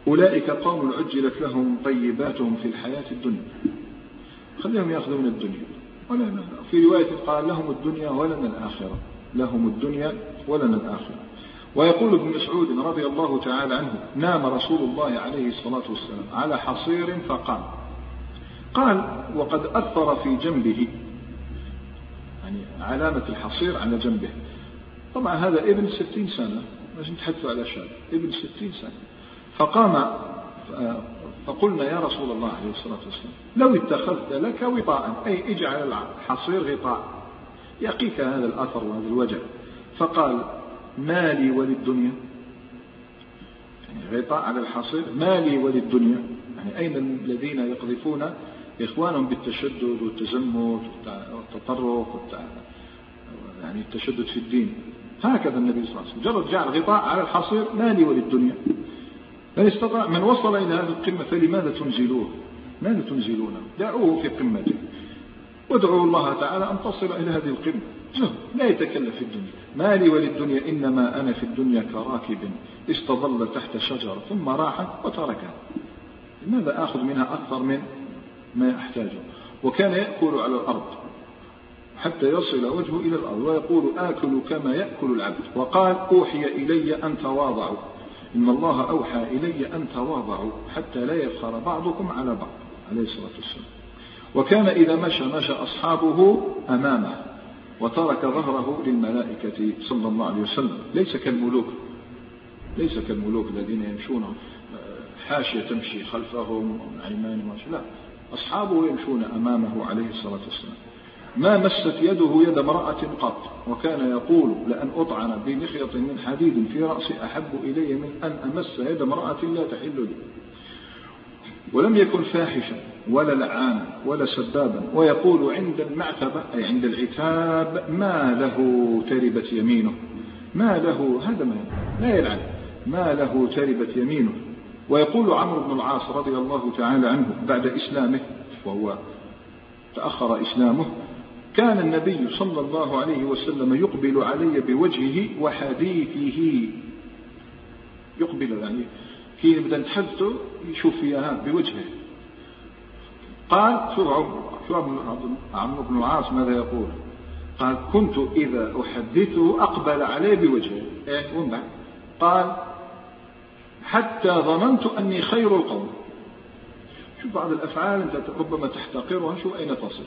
أولئك قوم عجلت لهم طيباتهم في الحياة الدنيا. خليهم يأخذوا من الدنيا. ولا في رواية قال لهم الدنيا ولنا الآخرة. لهم الدنيا ولنا الآخرة. ويقول ابن مسعود رضي الله تعالى عنه نام رسول الله عليه الصلاة والسلام على حصير فقام. قال وقد أثر في جنبه يعني علامة الحصير على جنبه. طبعا هذا ابن ستين سنة مش نتحدث على شاب ابن ستين سنة. فقام فقلنا يا رسول الله عليه الصلاة والسلام لو اتخذت لك وطاء أي اجعل الحصير غطاء. يقيك هذا الأثر وهذا الوجع فقال ما لي وللدنيا؟ يعني غطاء على الحصير ما لي وللدنيا؟ يعني أين الذين يقذفون؟ إخوانهم بالتشدد والتزمت والتطرق يعني التشدد في الدين. هكذا النبي صلى الله عليه وسلم. جرد جعل غطاء على الحصير ما لي وللدنيا من استطاع من وصل إلى هذه القمة فلماذا تنزلوه ماذا تنزلونه دعوه في قمته. وادعوا الله تعالى أن تصل إلى هذه القمة. لا يتكلف في الدنيا. ما لي وللدنيا إنما أنا في الدنيا كراكب استظل تحت شجرة ثم راح وتركها. لماذا آخذ منها أكثر من ما أحتاجه وكان يأكل على الأرض. حتى يصل وجهه إلى الأرض ويقول آكل كما يأكل العبد. وقال أوحي إلي أن تواضعوا. إن الله أوحى إلي أن تواضعوا حتى لا يفخر بعضكم على بعض عليه الصلاة والسلام. وكان إذا مشى مشى أصحابه أمامه وترك ظهره للملائكة صلى الله عليه وسلم. ليس كالملوك ليس كالملوك الذين يمشون حاشية تمشي خلفهم عيمان لا أصحابه يمشون أمامه عليه الصلاة والسلام. ما مست يده يد امرأة قط وكان يقول لأن أطعن بمخيط من حديد في رأسي أحب إلي من أن أمس يد امرأة لا تحل لي. ولم يكن فاحشا ولا لعانا ولا سبابا ويقول عند المعتبة أي عند العتاب ما له تربت يمينه. ما له؟ هذا ما لا يلعن. ما له تربت يمينه. ويقول عمرو بن العاص رضي الله تعالى عنه بعد إسلامه وهو تأخر إسلامه كان النبي صلى الله عليه وسلم يقبل علي بوجهه وحديثه. يقبل يعني كي نبدا نتحدث يشوف فيها بوجهه. قال شوف عمرو بن العاص ماذا يقول؟ قال كنت إذا أحدثه أقبل عليه بوجهه. إيه ومن بعد؟ قال حتى ظننت أني خير القوم. شوف بعض الأفعال أنت ربما تحتقرها شوف أين تصل.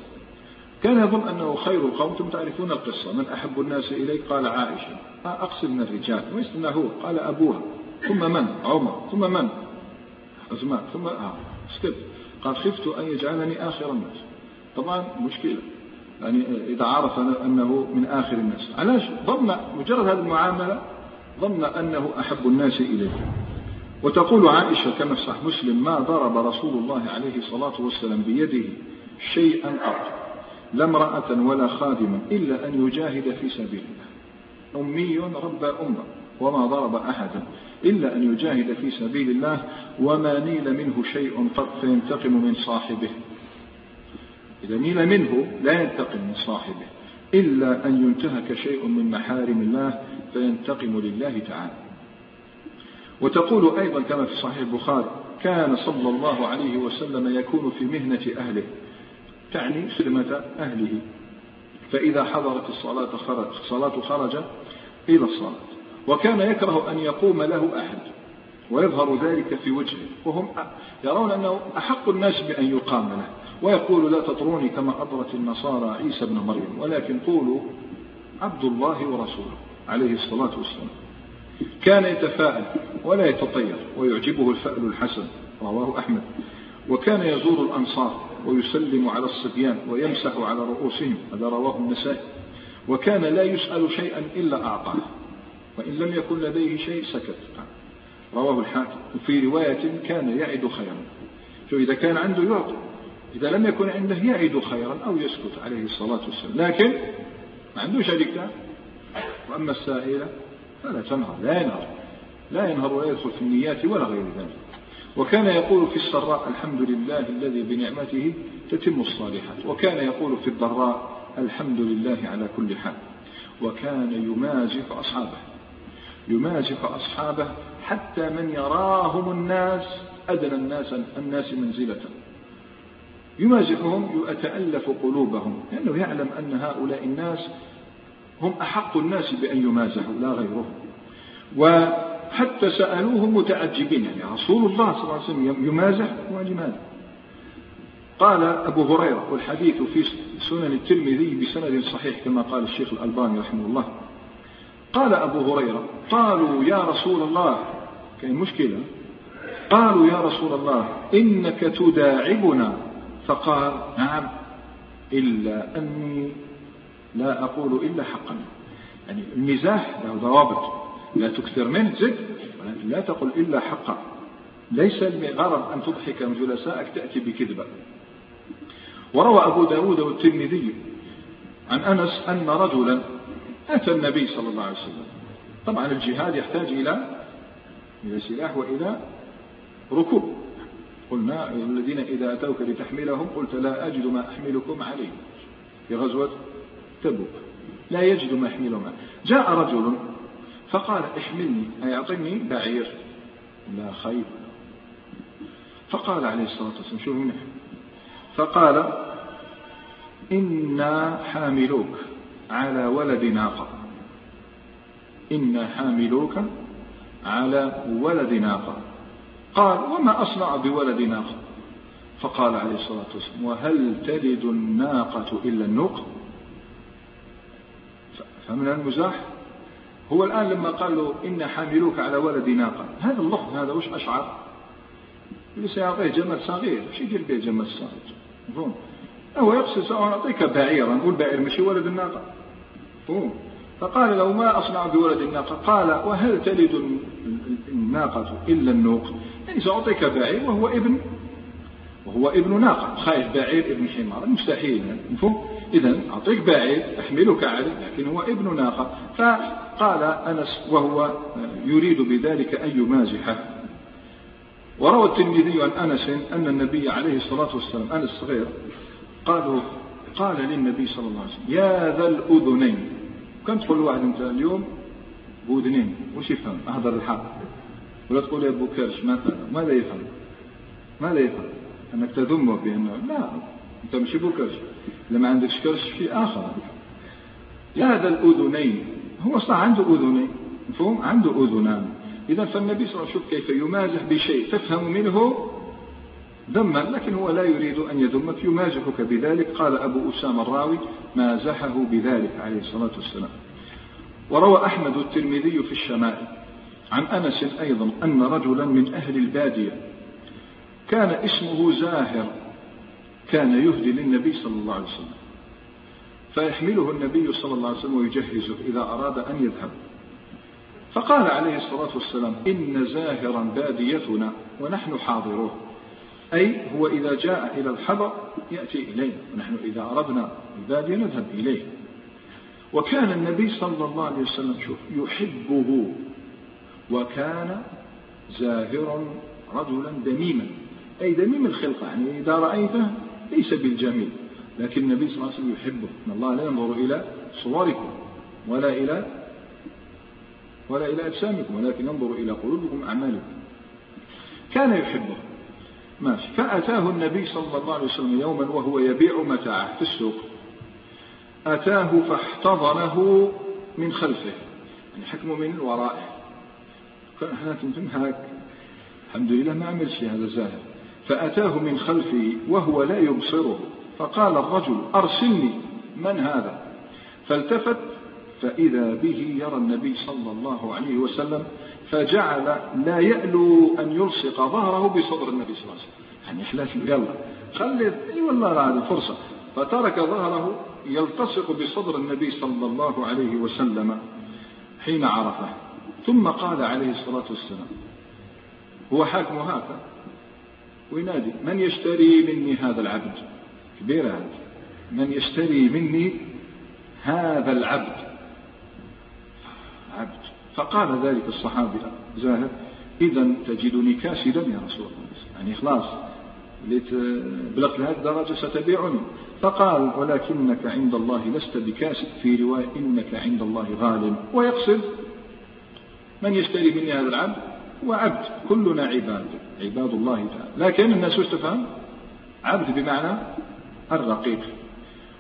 كان يظن أنه خير القوم ثم تعرفون القصة. من أحب الناس إليك؟ قال عائشة. أقصد من الرجال. ويستنى هو. قال أبوها ثم من؟ عمر. ثم من؟ عثمان. ثم آه سكت قال خفت أن يجعلني آخر الناس. طبعا مشكلة. يعني إذا عرف أنه من آخر الناس. علاش؟ ظن مجرد هذه المعاملة ظن أنه أحب الناس إليه. وتقول عائشة كما في صحيح مسلم ما ضرب رسول الله عليه الصلاة والسلام بيده شيئا قط لا امرأة ولا خادما إلا أن يجاهد في سبيل الله أمي ربى أمة وما ضرب أحدا إلا أن يجاهد في سبيل الله وما نيل منه شيء قد فينتقم من صاحبه. إذا نيل منه لا ينتقم من صاحبه. إلا أن ينتهك شيء من محارم الله فينتقم لله تعالى. وتقول أيضا كما في صحيح البخاري كان صلى الله عليه وسلم يكون في مهنة أهله. تعني خدمة أهله. فإذا حضرت الصلاة خرج الصلاة خرج إلى الصلاة. وكان يكره أن يقوم له أحد ويظهر ذلك في وجهه. وهم يرون أنه أحق الناس بأن يقام له. ويقول لا تطروني كما أطرت النصارى عيسى بن مريم ولكن قولوا عبد الله ورسوله عليه الصلاة والسلام. كان يتفاءل ولا يتطير ويعجبه الفأل الحسن رواه أحمد. وكان يزور الأنصار. ويسلم على الصبيان ويمسح على رؤوسهم هذا رواه النسائي. وكان لا يسأل شيئا إلا أعطاه وإن لم يكن لديه شيء سكت. رواه الحاكم. وفي رواية كان يعد خيرا. فإذا كان عنده يعطي. إذا لم يكن عنده يعد خيرا أو يسكت عليه الصلاة والسلام. لكن ما عندوش هذيك وأما السائلة فلا تنهر لا ينهر. لا ينهر ولا يدخل في النيات ولا غير ذلك. وكان يقول في السراء الحمد لله الذي بنعمته تتم الصالحات. وكان يقول في الضراء الحمد لله على كل حال. وكان يمازح أصحابه. يمازح أصحابه حتى من يراهم الناس أدنى الناس الناس منزلة. يمازحهم يتألف قلوبهم لأنه يعلم أن هؤلاء الناس هم أحق الناس بأن يمازحوا لا غيرهم. وحتى سألوه متعجبين يعني رسول الله صلى الله عليه وسلم يمازح ولماذا قال أبو هريرة والحديث في سنن الترمذي بسند صحيح كما قال الشيخ الألباني رحمه الله. قال أبو هريرة قالوا يا رسول الله كان مشكلة؟ قالوا يا رسول الله إنك تداعبنا؟ فقال نعم إلا أني لا أقول إلا حقا. يعني المزاح له ضوابط. لا تكثر منه زد. ولكن لا تقل إلا حقا. ليس الغرض أن تضحك من جلسائك تأتي بكذبة. وروى أبو داود والترمذي عن أنس أن رجلا أتى النبي صلى الله عليه وسلم. طبعا الجهاد يحتاج إلى إلى سلاح وإلى ركوب. قلنا الذين إذا أتوك لتحملهم قلت لا أجد ما أحملكم عليه. في غزوة تبوك. لا يجد ما يحملهم جاء رجل فقال احملني أي أعطني بعير. لا خير. فقال عليه الصلاة والسلام شوف منه فقال إنا حاملوك على ولد ناقة إنا حاملوك على ولد ناقة قال وما أصنع بولد ناقة فقال عليه الصلاة والسلام وهل تلد الناقة إلا النوق؟ فمن المزاح هو الآن لما قال له إن حاملوك على ولد ناقة هذا اللفظ هذا وش أشعر اللي سيعطيه جمل صغير شو يدير به جمل صغير؟ مفهوم؟ هو يقصد سأعطيك بعيرا نقول بعير مشي ولد الناقة. مفهوم؟ فقال له ما أصنع بولد الناقة؟ قال وهل تلد الناقة إلا النوق؟ يعني سأعطيك بعير وهو ابن وهو ابن ناقة. خايف بعير ابن حمار. مستحيل مفهوم؟ إذا أعطيك بعير أحملك عليه لكن هو ابن ناقة فقال أنس وهو يريد بذلك أن يمازحه وروى الترمذي عن أنس أن النبي عليه الصلاة والسلام أنس صغير قالوا قال للنبي صلى الله عليه وسلم يا ذا الأذنين. كم تقول واحد أنت اليوم؟ بودنين وش يفهم؟ أهدر الحق. ولا تقول يا أبو كرش ماذا يفهم؟ ماذا يفهم؟ أنك تذمه بأنه لا أنت مش أبو كرش. لما عندك كرش في آخر. يا ذا الأذنين هو صح عنده أذنين مفهوم؟ عنده أذنان. إذا فالنبي صلى الله عليه وسلم كيف يمازح بشيء تفهم منه ذما لكن هو لا يريد أن يذمك يمازحك بذلك. قال أبو أسامة الراوي مازحه بذلك عليه الصلاة والسلام. وروى أحمد الترمذي في الشمائل عن أنس أيضا أن رجلا من أهل البادية كان اسمه زاهر. كان يهدي للنبي صلى الله عليه وسلم فيحمله النبي صلى الله عليه وسلم ويجهزه إذا أراد أن يذهب. فقال عليه الصلاة والسلام إن زاهرا باديتنا ونحن حاضروه أي هو إذا جاء إلى الحضر يأتي إلينا ونحن إذا أردنا البادية نذهب إليه. وكان النبي صلى الله عليه وسلم شوف يحبه وكان زاهرا رجلا دميما أي دميم الخلقة يعني إذا رأيته ليس بالجميل لكن النبي صلى الله عليه وسلم يحبه. إن الله لا ينظر إلى صوركم ولا إلى ولا إلى أجسامكم ولكن ينظر إلى قلوبكم أعمالكم كان يحبه. ماشي. فأتاه النبي صلى الله عليه وسلم يوما وهو يبيع متاعه في السوق. أتاه فاحتضنه من خلفه. يعني حكمه من ورائه. كان إحنا هاك الحمد لله ما عمل شيء هذا زاهر فأتاه من خلفه وهو لا يبصره فقال الرجل أرسلني من هذا؟ فالتفت فإذا به يرى النبي صلى الله عليه وسلم فجعل لا يألو أن يلصق ظهره بصدر النبي صلى الله عليه وسلم. يعني إحلاف يلا خلي أي والله هذه فرصة. فترك ظهره يلتصق بصدر النبي صلى الله عليه وسلم حين عرفه. ثم قال عليه الصلاة والسلام هو حاكم هذا وينادي من يشتري مني هذا العبد؟ كبير هذا. من يشتري مني هذا العبد؟ عبد. فقال ذلك الصحابي زاهد إذا تجدني كاسدا يا رسول الله. يعني خلاص بلغت لهذه الدرجة ستبيعني. فقال ولكنك عند الله لست بكاسد. في رواية إنك عند الله غالب. ويقصد من يشتري مني هذا العبد؟ هو عبد كلنا عباد عباد الله تعالى. لكن الناس تفهم؟ عبد بمعنى الرقيق.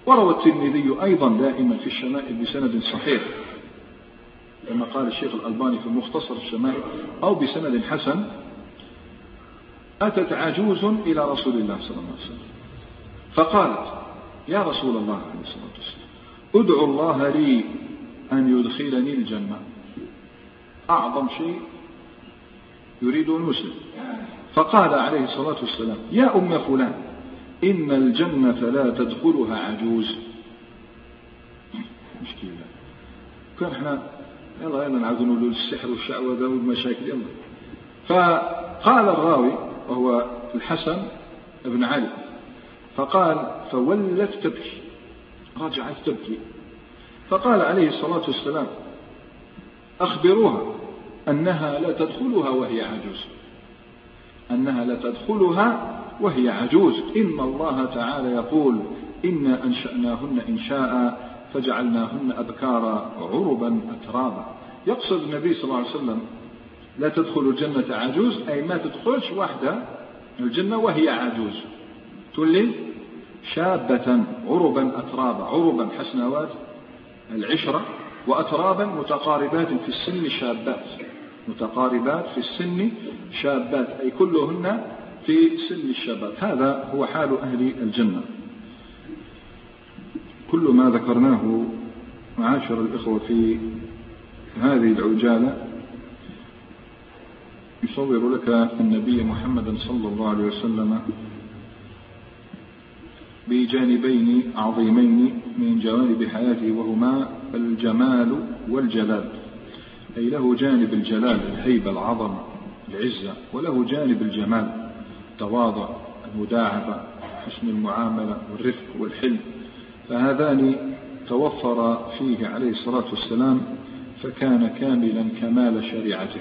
وروى الترمذي أيضا دائما في الشمائل بسند صحيح كما قال الشيخ الألباني في مختصر الشمائل أو بسند حسن أتت عجوز إلى رسول الله صلى الله عليه وسلم. فقالت يا رسول الله عليه الصلاة والسلام ادعو الله لي أن يدخلني الجنة. أعظم شيء يريد أن يسلم فقال عليه الصلاة والسلام يا أم فلان إن الجنة لا تدخلها عجوز. مشكلة. كان إحنا يلا يلا نعاود نقولوا السحر والشعوذة والمشاكل يلا. فقال الراوي وهو الحسن بن علي فقال فولت تبكي. رجعت تبكي. فقال عليه الصلاة والسلام أخبروها. أنها لا تدخلها وهي عجوز. أنها لا تدخلها وهي عجوز. إن الله تعالى يقول إنا أنشأناهن إنشاء فجعلناهن أبكارا عربا أترابا. يقصد النبي صلى الله عليه وسلم لا تدخل الجنة عجوز أي ما تدخلش واحدة الجنة وهي عجوز. تولي شابة عربا أترابا. عربا حسنوات العشرة وأترابا متقاربات في السن شابات. متقاربات في السن شابات أي كلهن في سن الشباب هذا هو حال أهل الجنة. كل ما ذكرناه معاشر الإخوة في هذه العجالة يصور لك النبي محمد صلى الله عليه وسلم بجانبين عظيمين من جوانب حياته وهما الجمال والجلال. أي له جانب الجلال الهيبة العظمة العزة وله جانب الجمال التواضع المداعبة حسن المعاملة والرفق والحلم. فهذان توفر فيه عليه الصلاة والسلام فكان كاملا كمال شريعته.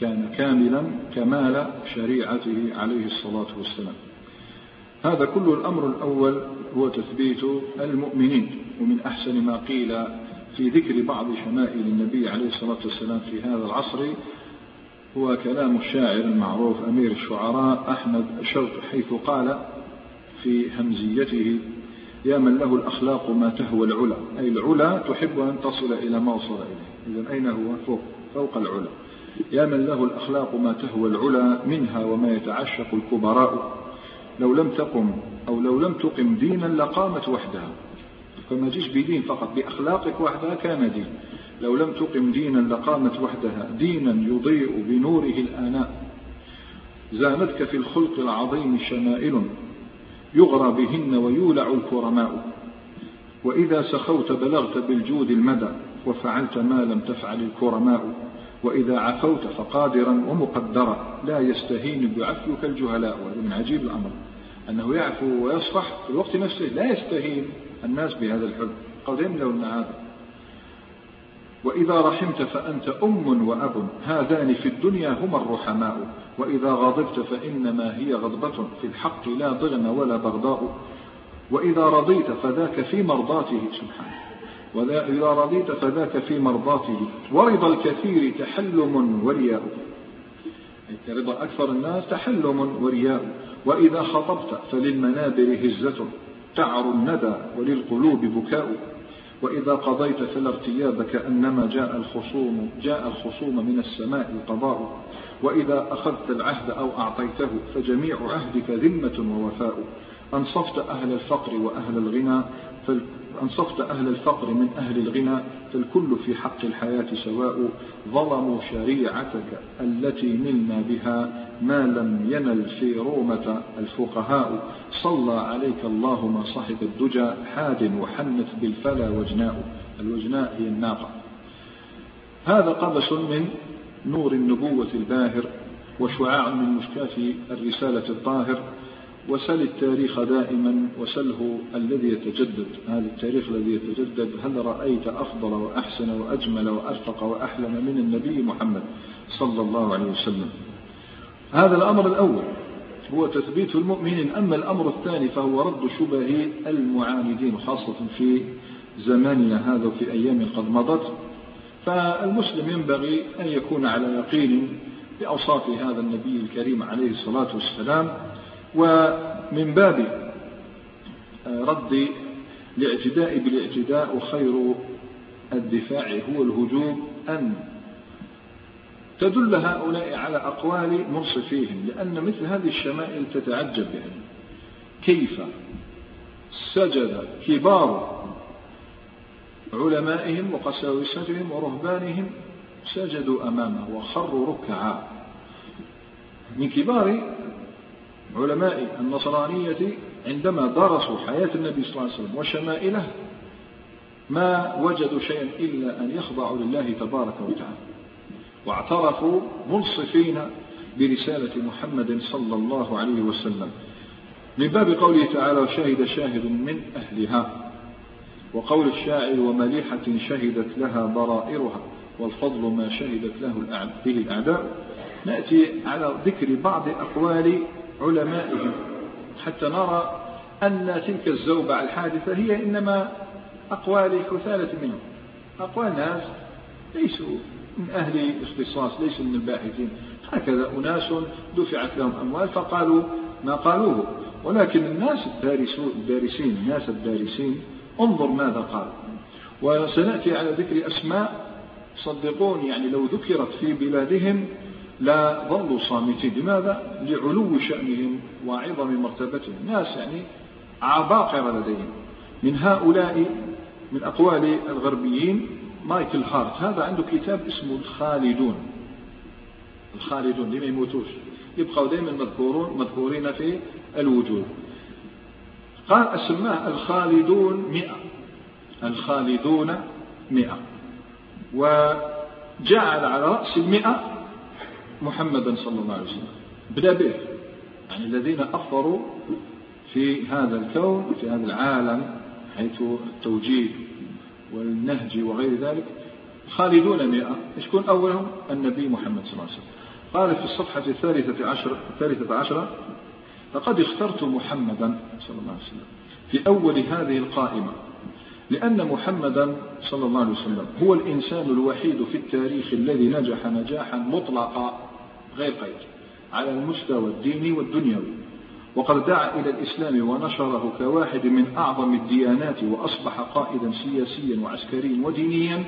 كان كاملا كمال شريعته عليه الصلاة والسلام. هذا كل الأمر الأول هو تثبيت المؤمنين ومن أحسن ما قيل في ذكر بعض شمائل النبي عليه الصلاة والسلام في هذا العصر هو كلام الشاعر المعروف أمير الشعراء أحمد شوق حيث قال في همزيته يا من له الأخلاق ما تهوى العلا. أي العلا تحب أن تصل إلى ما وصل إليه. إذا أين هو؟ فوق فوق العلا. يا من له الأخلاق ما تهوى العلا منها وما يتعشق الكبراء. لو لم تقم أو لو لم تقم دينا لقامت وحدها. فما جيش بدين فقط بأخلاقك وحدها كان دين. لو لم تقم دينا لقامت وحدها دينا يضيء بنوره الآناء زانتك في الخلق العظيم شمائل يغرى بهن ويولع الكرماء. وإذا سخوت بلغت بالجود المدى وفعلت ما لم تفعل الكرماء. وإذا عفوت فقادرا ومقدرا لا يستهين بعفوك الجهلاء. وهذا من عجيب الأمر أنه يعفو ويصفح في الوقت نفسه لا يستهين. الناس بهذا الحب. قد لو هذا. وإذا رحمت فأنت أم وأب. هذان في الدنيا هما الرحماء. وإذا غضبت فإنما هي غضبة. في الحق لا ضغن ولا بغضاء. وإذا رضيت فذاك في مرضاته. سبحانه وإذا رضيت فذاك في مرضاته. ورضا الكثير تحلم ورياء. رضا أكثر الناس تحلم ورياء. وإذا خطبت فللمنابر هزة. تعر الندى وللقلوب بكاء. وإذا قضيت فلا ارتياب كأنما جاء الخصوم جاء الخصوم من السماء القضاء. وإذا أخذت العهد أو أعطيته فجميع عهدك ذمة ووفاء. أنصفت أهل الفقر وأهل الغنى أنصفت أهل الفقر من أهل الغنى فالكل في حق الحياة سواء. ظلموا شريعتك التي نلنا بها ما لم ينل في رومة الفقهاء. صلى عليك الله ما صحب الدجى حاد وحنت بالفلا وجناء. الوجناء هي الناقة. هذا قبس من نور النبوة الباهر وشعاع من مشكاة الرسالة الطاهر. وسل التاريخ دائما وسله الذي يتجدد. هذا التاريخ الذي يتجدد هل رأيت أفضل وأحسن وأجمل وأرفق وأحلم من النبي محمد صلى الله عليه وسلم؟ هذا الأمر الأول هو تثبيت المؤمنين. أما الأمر الثاني فهو رد شبه المعاندين خاصة في زماننا هذا وفي أيام قد مضت. فالمسلم ينبغي أن يكون على يقين بأوصاف هذا النبي الكريم عليه الصلاة والسلام ومن باب رد الاعتداء بالاعتداء وخير الدفاع هو الهجوم أن تدل هؤلاء على أقوال منصفيهم لأن مثل هذه الشمائل تتعجب يعني كيف سجد كبار علمائهم وقساوستهم ورهبانهم سجدوا أمامه وخروا ركعا من كبار علماء النصرانية عندما درسوا حياة النبي صلى الله عليه وسلم وشمائله ما وجدوا شيئا إلا أن يخضعوا لله تبارك وتعالى. واعترفوا منصفين برسالة محمد صلى الله عليه وسلم. من باب قوله تعالى وشهد شاهد من أهلها وقول الشاعر ومليحة شهدت لها ضرائرها والفضل ما شهدت له به الأعداء. نأتي على ذكر بعض أقوال علمائهم حتى نرى أن تلك الزوبعة الحادثة هي إنما أقوال كثالة منهم أقوال ناس ليسوا من أهل اختصاص ليسوا من الباحثين. هكذا أناس دفعت لهم أموال فقالوا ما قالوه. ولكن الناس الدارسين الناس الدارسين انظر ماذا قال وسنأتي على ذكر أسماء. صدقون يعني لو ذكرت في بلادهم لا ظلوا صامتين لماذا؟ لعلو شأنهم وعظم مرتبتهم. ناس يعني عباقرة لديهم. من هؤلاء من أقوال الغربيين مايكل هارت. هذا عنده كتاب اسمه الخالدون. الخالدون لما يموتوش. يبقوا دائما مذكورون مذكورين في الوجود. قال أسماه الخالدون مئة. الخالدون مئة. وجعل على رأس المئة محمدا صلى الله عليه وسلم. بدأ به يعني الذين أثروا في هذا الكون في هذا العالم حيث التوجيه والنهج وغير ذلك خالدون مئة. يكون أولهم؟ النبي محمد صلى الله عليه وسلم. قال في الصفحة الثالثة عشر الثالثة عشرة لقد اخترت محمدا صلى الله عليه وسلم في أول هذه القائمة لأن محمدا صلى الله عليه وسلم هو الإنسان الوحيد في التاريخ الذي نجح نجاحا مطلقا. غير قيد على المستوى الديني والدنيوي. وقد دعا إلى الإسلام ونشره كواحد من أعظم الديانات وأصبح قائدا سياسيا وعسكريا ودينيا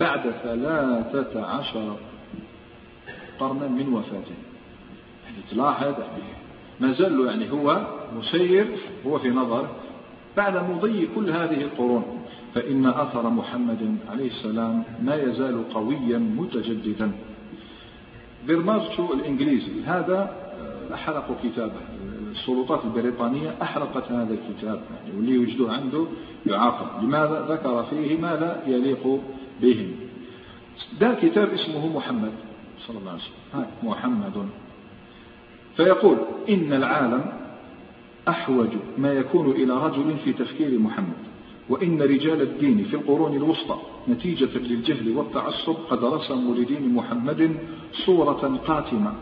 بعد ثلاثة عشر قرنا من وفاته. يعني تلاحظ يعني ما زال يعني هو مسير هو في نظر بعد مضي كل هذه القرون. فإن أثر محمد عليه السلام ما يزال قويا متجددا. بيرمارشو الإنجليزي؟ هذا أحرقوا كتابه. السلطات البريطانية أحرقت هذا الكتاب يعني واللي يوجدوه عنده يعاقب. لماذا؟ ذكر فيه ما لا يليق بهم. ده كتاب اسمه محمد. صلى الله عليه وسلم. محمد. فيقول إن العالم أحوج ما يكون إلى رجل في تفكير محمد. وإن رجال الدين في القرون الوسطى نتيجة للجهل والتعصب قد رسموا لدين محمد صورة قاتمة.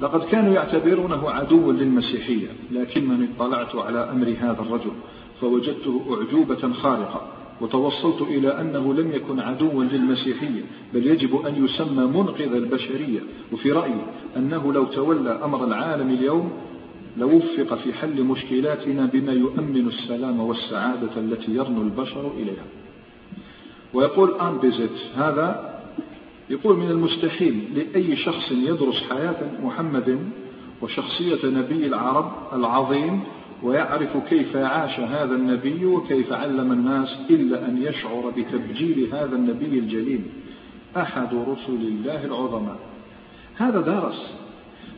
لقد كانوا يعتبرونه عدوا للمسيحية لكنني اطلعت على أمر هذا الرجل فوجدته أعجوبة خارقة وتوصلت إلى أنه لم يكن عدوا للمسيحية بل يجب أن يسمى منقذ البشرية. وفي رأيي أنه لو تولى أمر العالم اليوم لوفق في حل مشكلاتنا بما يؤمن السلام والسعادة التي يرنو البشر إليها. ويقول آن بيزيت هذا يقول من المستحيل لأي شخص يدرس حياة محمد وشخصية نبي العرب العظيم ويعرف كيف عاش هذا النبي وكيف علم الناس إلا أن يشعر بتبجيل هذا النبي الجليل أحد رسل الله العظماء. هذا درس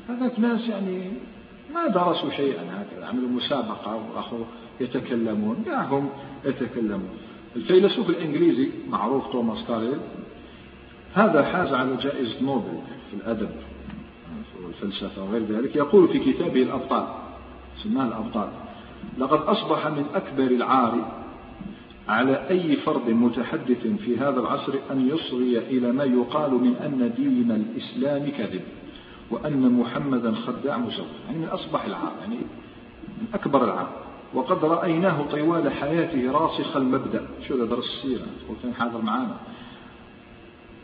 هذاك ناس يعني ما درسوا شيئا هكذا عملوا مسابقة وأخو يتكلمون. دعهم يتكلمون. الفيلسوف الإنجليزي معروف توماس كاريل. هذا حاز على جائزة نوبل في الأدب والفلسفة وغير ذلك. يقول في كتابه الأبطال سماه الأبطال لقد أصبح من أكبر العار على أي فرد متحدث في هذا العصر أن يصغي إلى ما يقال من أن دين الإسلام كذب. وأن محمدا خداع مزور يعني من أصبح العار يعني من أكبر العار وقد رأيناه طوال حياته راسخ المبدأ. شو هذا درس السيرة؟ وكان حاضر معنا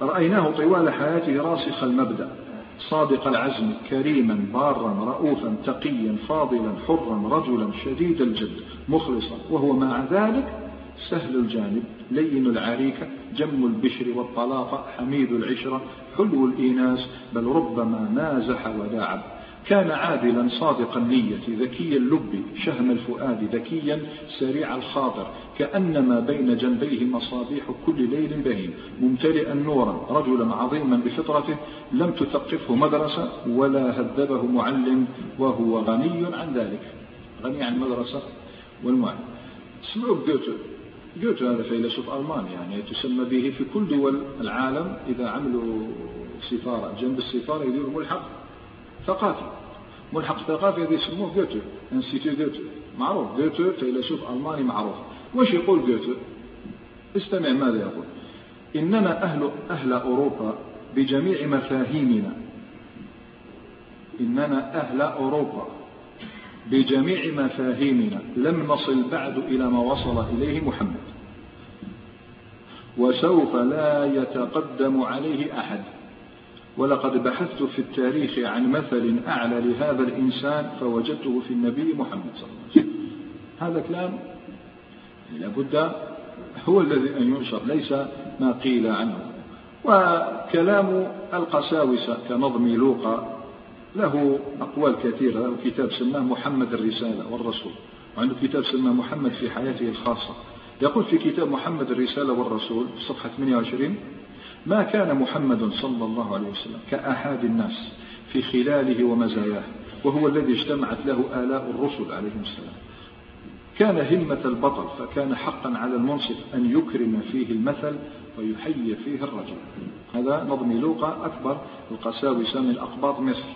رأيناه طوال حياته راسخ المبدأ. صادق العزم كريما بارا رؤوفا تقيا فاضلا حرا رجلا شديد الجد مخلصا. وهو مع ذلك سهل الجانب لين العريكة جم البشر والطلاقة حميد العشرة حلو الإيناس بل ربما نازح وداعب كان عادلا صادق النية ذكي اللب شهم الفؤاد ذكيا سريع الخاطر كأنما بين جنبيه مصابيح كل ليل بهيم. ممتلئا نورا رجلا عظيما بفطرته لم تثقفه مدرسة ولا هذبه معلم وهو غني عن ذلك. غني عن المدرسة والمعلم. اسمعوا جوته جوته هذا فيلسوف ألماني يعني تسمى به في كل دول العالم إذا عملوا سفارة جنب السفارة يديروا ملحق ثقافي. ملحق ثقافي هذا يسموه جوته انستيتيو جوته معروف. جوته فيلسوف ألماني معروف. وش يقول جوته استمع ماذا يقول. إننا أهل, أهل أوروبا بجميع مفاهيمنا. إننا أهل أوروبا بجميع مفاهيمنا. لم نصل بعد إلى ما وصل إليه محمد. وسوف لا يتقدم عليه أحد. ولقد بحثت في التاريخ عن مثل أعلى لهذا الإنسان فوجدته في النبي محمد صلى الله عليه وسلم. هذا كلام لابد هو الذي أن ينشر ليس ما قيل عنه. وكلام القساوسة كنظم لوقا له أقوال كثيرة له كتاب سماه محمد الرسالة والرسول وعنده كتاب سماه محمد في حياته الخاصة. يقول في كتاب محمد الرسالة والرسول صفحة 28 ما كان محمد صلى الله عليه وسلم كأحد الناس في خلاله ومزاياه وهو الذي اجتمعت له آلاء الرسل عليهم السلام. كان همة البطل فكان حقا على المنصف أن يكرم فيه المثل ويحيي فيه الرجل. هذا نظم لوقا أكبر القساوسة من أقباط مصر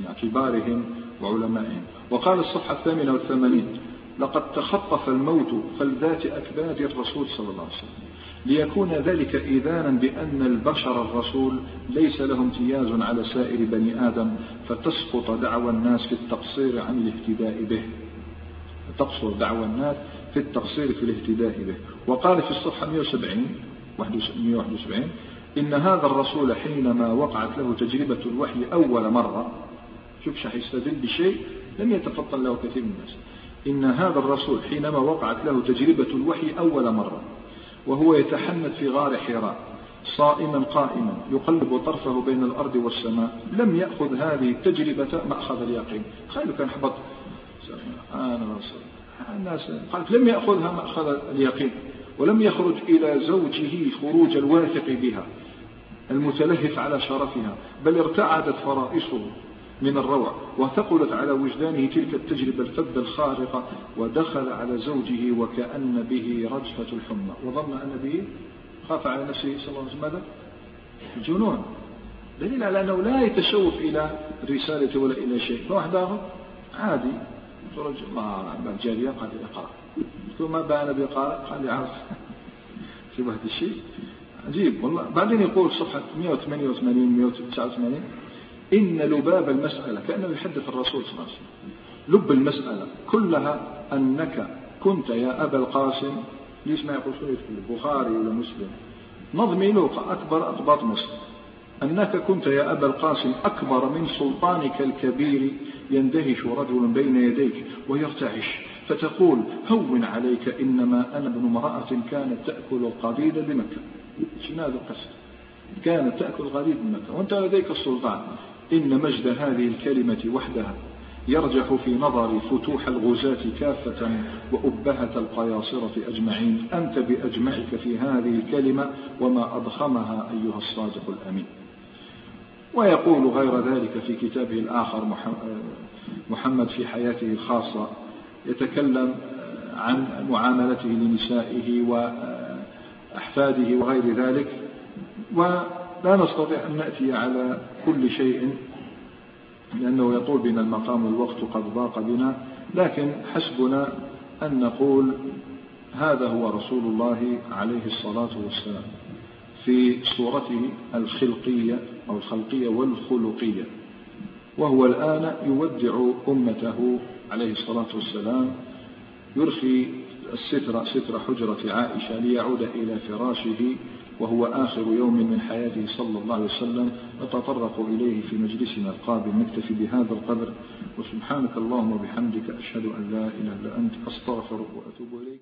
من كبارهم وعلمائهم. وقال الصفحة الثامنة والثمانين لقد تخطف الموت فلذات أكباد الرسول صلى الله عليه وسلم. ليكون ذلك إذانا بأن البشر الرسول ليس له امتياز على سائر بني آدم فتسقط دعوى الناس في التقصير عن الاهتداء به. تقصر دعوى الناس في التقصير في الاهتداء به. وقال في الصفحة 170 171 إن هذا الرسول حينما وقعت له تجربة الوحي أول مرة شوف شح يستدل بشيء لم يتفطن له كثير من الناس. إن هذا الرسول حينما وقعت له تجربة الوحي أول مرة وهو يتحنث في غار حراء صائما قائما يقلب طرفه بين الأرض والسماء لم يأخذ هذه التجربة مأخذ اليقين. خير كان حبط. أنا رسول الناس قالت لم يأخذها مأخذ اليقين ولم يخرج إلى زوجه خروج الواثق بها المتلهف على شرفها بل ارتعدت فرائصه. من الروع وثقلت على وجدانه تلك التجربة الفذة الخارقة ودخل على زوجه وكأن به رجفة الحمى. وظن أن به خاف على نفسه صلى الله عليه وسلم. ماذا؟ الجنون. دليل على أنه لا يتشوف إلى الرسالة ولا إلى شيء. فواحد آخر عادي. خرج ما الجارية قال لي اقرأ. ثم بان بقارئ قال؟ لي عرف في هذا الشيء. عجيب والله. بعدين يقول صفحة 188 189 إن لباب المسألة كأنه يحدث الرسول صلى الله عليه وسلم. لب المسألة كلها أنك كنت يا أبا القاسم ليش ما يقول شو البخاري ولا مسلم؟ نظمي له أكبر أقباط مصر أنك كنت يا أبا القاسم أكبر من سلطانك الكبير يندهش رجل بين يديك ويرتعش فتقول هون عليك إنما أنا ابن امرأة كانت تأكل القضيد بمكة. شنو هذا القصة كانت تأكل القضيد بمكة وأنت لديك السلطان. إن مجد هذه الكلمة وحدها يرجح في نظري فتوح الغزاة كافة وأبهة القياصرة أجمعين. أنت بأجمعك في هذه الكلمة وما أضخمها أيها الصادق الأمين. ويقول غير ذلك في كتابه الآخر محمد في حياته الخاصة يتكلم عن معاملته لنسائه وأحفاده وغير ذلك ولا نستطيع أن نأتي على كل شيء لأنه يطول بنا المقام والوقت قد ضاق بنا لكن حسبنا أن نقول هذا هو رسول الله عليه الصلاة والسلام في صورته الخلقية أو الخلقية والخلقية وهو الآن يودع أمته عليه الصلاة والسلام يرخي الستر ستر حجرة عائشة ليعود إلى فراشه وهو آخر يوم من حياته صلى الله عليه وسلم نتطرق إليه في مجلسنا القادم. نكتفي بهذا القدر وسبحانك اللهم وبحمدك أشهد أن لا إله إلا أنت أستغفرك وأتوب إليك.